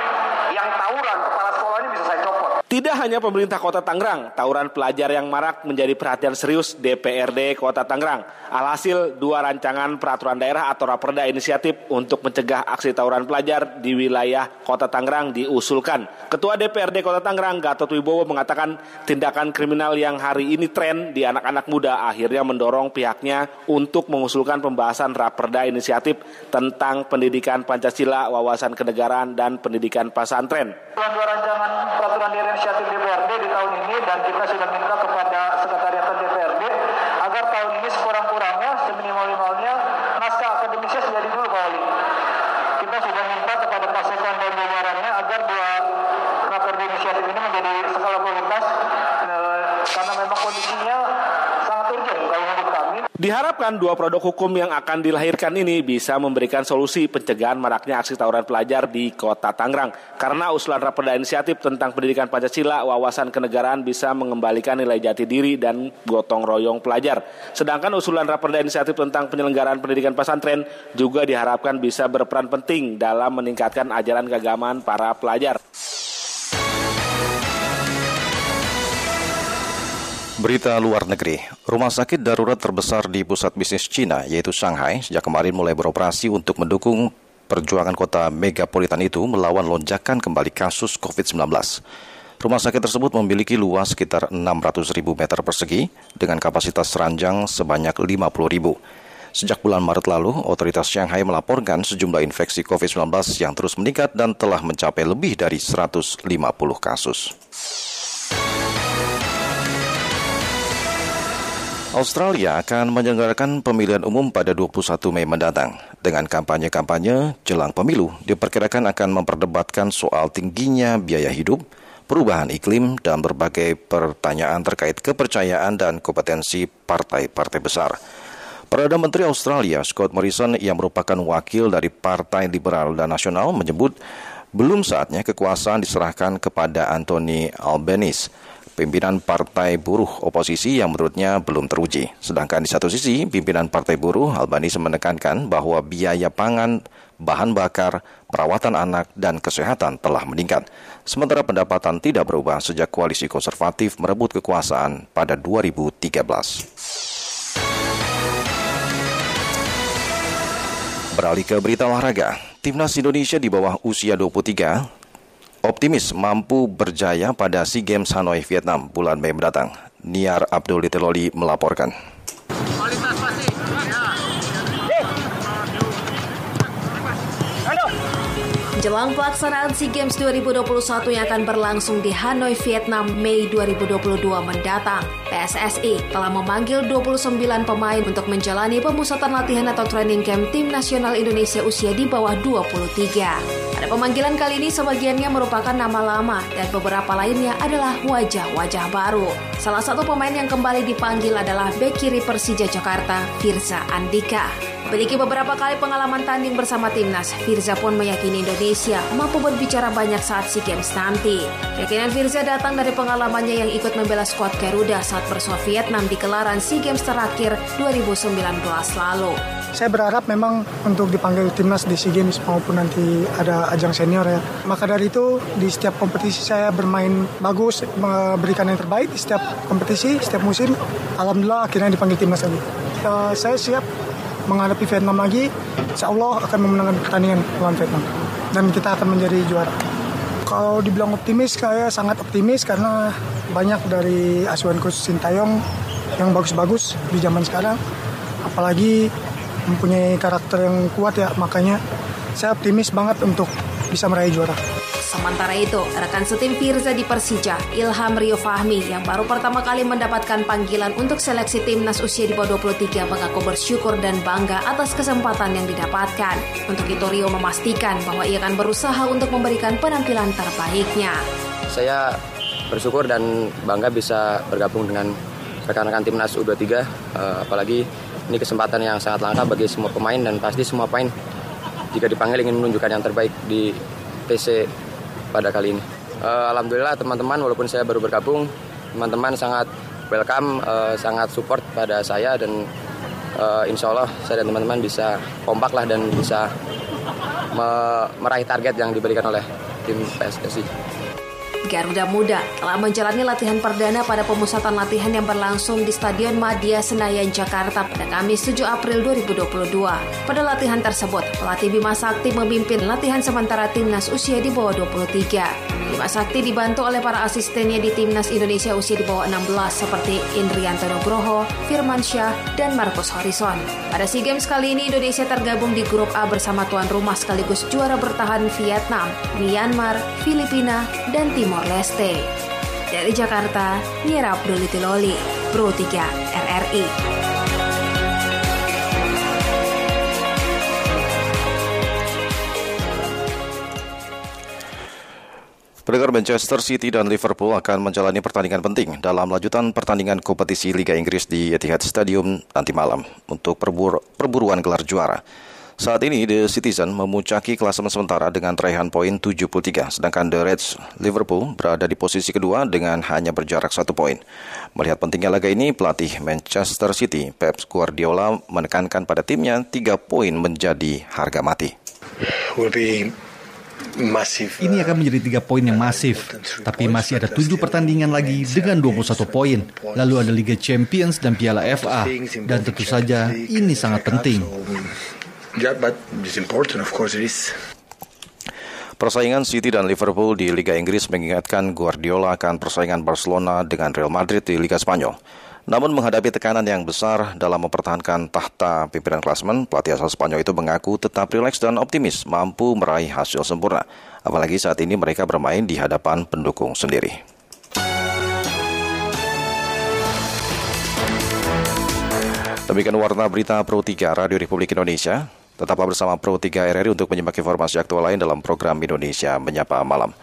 yang tawuran, kepala sekolahnya bisa saya copot. Tidak hanya pemerintah kota Tangerang, tawuran pelajar yang marak menjadi perhatian serius DPRD kota Tangerang. Alhasil, dua rancangan peraturan daerah atau raperda inisiatif untuk mencegah aksi tawuran pelajar di wilayah kota Tangerang diusulkan. Ketua DPRD kota Tangerang, Gatot Wibowo mengatakan tindakan kriminal yang hari ini tren di anak-anak muda akhirnya mendorong pihaknya untuk mengusulkan pembahasan raperda inisiatif tentang pendidikan Pancasila, wawasan kenegaraan, dan pendidikan pesantren. Dua rancangan peraturan daerah inisiatif DPRD di tahun ini dan kita sudah minta kepada sekretariat DPRD agar tahun ini sekurang-kurangnya seminimal-minimalnya naskah akademisnya sudah dulu Pak Wali. Kita sudah minta kepada pasukan dan jajarannya agar dua raperda inisiatif ini menjadi skala prioritas eh, karena memang kondisinya sangat urgent kalau menurut kami. Diharapkan dua produk hukum yang akan dilahirkan ini bisa memberikan solusi pencegahan maraknya aksi tawuran pelajar di kota Tangerang. Karena usulan raperda inisiatif tentang pendidikan Pancasila, wawasan kenegaraan bisa mengembalikan nilai jati diri dan gotong royong pelajar. Sedangkan usulan raperda inisiatif tentang penyelenggaraan pendidikan pesantren juga diharapkan bisa berperan penting dalam meningkatkan ajaran keagamaan para pelajar. Berita luar negeri, rumah sakit darurat terbesar di pusat bisnis Cina, yaitu Shanghai, sejak kemarin mulai beroperasi untuk mendukung perjuangan kota megapolitan itu melawan lonjakan kembali kasus COVID-19. Rumah sakit tersebut memiliki luas sekitar 600 ribu meter persegi dengan kapasitas ranjang sebanyak 50 ribu. Sejak bulan Maret lalu, otoritas Shanghai melaporkan sejumlah infeksi COVID-19 yang terus meningkat dan telah mencapai lebih dari 150 kasus. Australia akan menyelenggarakan pemilihan umum pada 21 Mei mendatang. Dengan kampanye-kampanye jelang pemilu, diperkirakan akan memperdebatkan soal tingginya biaya hidup, perubahan iklim, dan berbagai pertanyaan terkait kepercayaan dan kompetensi partai-partai besar. Perdana Menteri Australia Scott Morrison yang merupakan wakil dari Partai Liberal dan Nasional menyebut belum saatnya kekuasaan diserahkan kepada Anthony Albanese pimpinan Partai Buruh oposisi yang menurutnya belum teruji. Sedangkan di satu sisi, pimpinan Partai Buruh Albanisi menekankan bahwa biaya pangan, bahan bakar, perawatan anak, dan kesehatan telah meningkat. Sementara pendapatan tidak berubah sejak koalisi konservatif merebut kekuasaan pada 2013. Beralih ke berita olahraga, Timnas Indonesia di bawah usia 23 optimis mampu berjaya pada SEA Games Hanoi, Vietnam bulan Mei mendatang. Niar Abdul Liteloli melaporkan. Jelang pelaksanaan SEA Games 2021 yang akan berlangsung di Hanoi, Vietnam, Mei 2022 mendatang, PSSI telah memanggil 29 pemain untuk menjalani pemusatan latihan atau training camp tim nasional Indonesia usia di bawah 23. Pada pemanggilan kali ini sebagiannya merupakan nama lama dan beberapa lainnya adalah wajah-wajah baru. Salah satu pemain yang kembali dipanggil adalah bek kiri Persija Jakarta, Firza Andika. Memiliki beberapa kali pengalaman tanding bersama timnas, Firza pun meyakini Indonesia mampu berbicara banyak saat SEA Games nanti. Keyakinan Firza datang dari pengalamannya yang ikut membela skuad Garuda saat bersua Vietnam di gelaran SEA Games terakhir 2019 lalu. Saya berharap memang untuk dipanggil timnas di SEA Games maupun nanti ada ajang senior ya. Maka dari itu di setiap kompetisi saya bermain bagus, memberikan yang terbaik di setiap kompetisi, setiap musim. Alhamdulillah akhirnya dipanggil timnas lagi. Uh, saya siap menghadapi Vietnam lagi, insya Allah akan memenangkan pertandingan lawan Vietnam. Dan kita akan menjadi juara. Kalau dibilang optimis, saya sangat optimis karena banyak dari asuhan coach Sintayong yang bagus-bagus di zaman sekarang. Apalagi mempunyai karakter yang kuat ya, makanya saya optimis banget untuk bisa meraih juara. Sementara itu, rekan setim Firza di Persija, Ilham Rio Fahmi, yang baru pertama kali mendapatkan panggilan untuk seleksi timnas usia di bawah 23 mengaku bersyukur dan bangga atas kesempatan yang didapatkan. Untuk itu Rio memastikan bahwa ia akan berusaha untuk memberikan penampilan terbaiknya. Saya bersyukur dan bangga bisa bergabung dengan rekan-rekan timnas U23, eh, apalagi ini kesempatan yang sangat langka bagi semua pemain dan pasti semua pemain jika dipanggil ingin menunjukkan yang terbaik di TC pada kali ini. Uh, Alhamdulillah teman-teman walaupun saya baru bergabung, teman-teman sangat welcome, uh, sangat support pada saya dan uh, insya Allah saya dan teman-teman bisa kompak lah dan bisa me meraih target yang diberikan oleh tim PSSI. Garuda Muda telah menjalani latihan perdana pada pemusatan latihan yang berlangsung di Stadion Madia Senayan, Jakarta pada Kamis 7 April 2022. Pada latihan tersebut, pelatih Bima Sakti memimpin latihan sementara timnas usia di bawah 23. Bima Sakti dibantu oleh para asistennya di timnas Indonesia usia di bawah 16 seperti Indrianto Nugroho, Firman Syah, dan Marcus Horizon. Pada SEA Games kali ini Indonesia tergabung di grup A bersama tuan rumah sekaligus juara bertahan Vietnam, Myanmar, Filipina, dan Timur Timor Leste. Dari Jakarta, Mira Abdullitiloli, Pro 3 RRI. Pendengar Manchester City dan Liverpool akan menjalani pertandingan penting dalam lanjutan pertandingan kompetisi Liga Inggris di Etihad Stadium nanti malam untuk perbur perburuan gelar juara. Saat ini The Citizen memuncaki klasemen sementara dengan raihan poin 73, sedangkan The Reds Liverpool berada di posisi kedua dengan hanya berjarak satu poin. Melihat pentingnya laga ini, pelatih Manchester City Pep Guardiola menekankan pada timnya tiga poin menjadi harga mati. Ini akan menjadi tiga poin yang masif, tapi masih ada tujuh pertandingan lagi dengan 21 poin. Lalu ada Liga Champions dan Piala FA, dan tentu saja ini sangat penting. Yeah, but it's important, of course it is. Persaingan City dan Liverpool di Liga Inggris mengingatkan Guardiola akan persaingan Barcelona dengan Real Madrid di Liga Spanyol. Namun menghadapi tekanan yang besar dalam mempertahankan tahta pimpinan klasmen, pelatih asal Spanyol itu mengaku tetap rileks dan optimis mampu meraih hasil sempurna. Apalagi saat ini mereka bermain di hadapan pendukung sendiri. Demikian warna berita Pro 3 Radio Republik Indonesia. Tetaplah bersama Pro 3 RRI untuk menyimak informasi aktual lain dalam program Indonesia Menyapa Malam.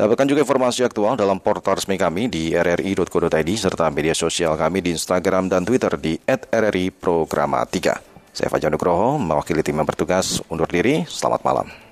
Dapatkan juga informasi aktual dalam portal resmi kami di rri.co.id serta media sosial kami di Instagram dan Twitter di @rri Programa 3. Saya Fajar Nugroho, mewakili tim yang bertugas undur diri. Selamat malam.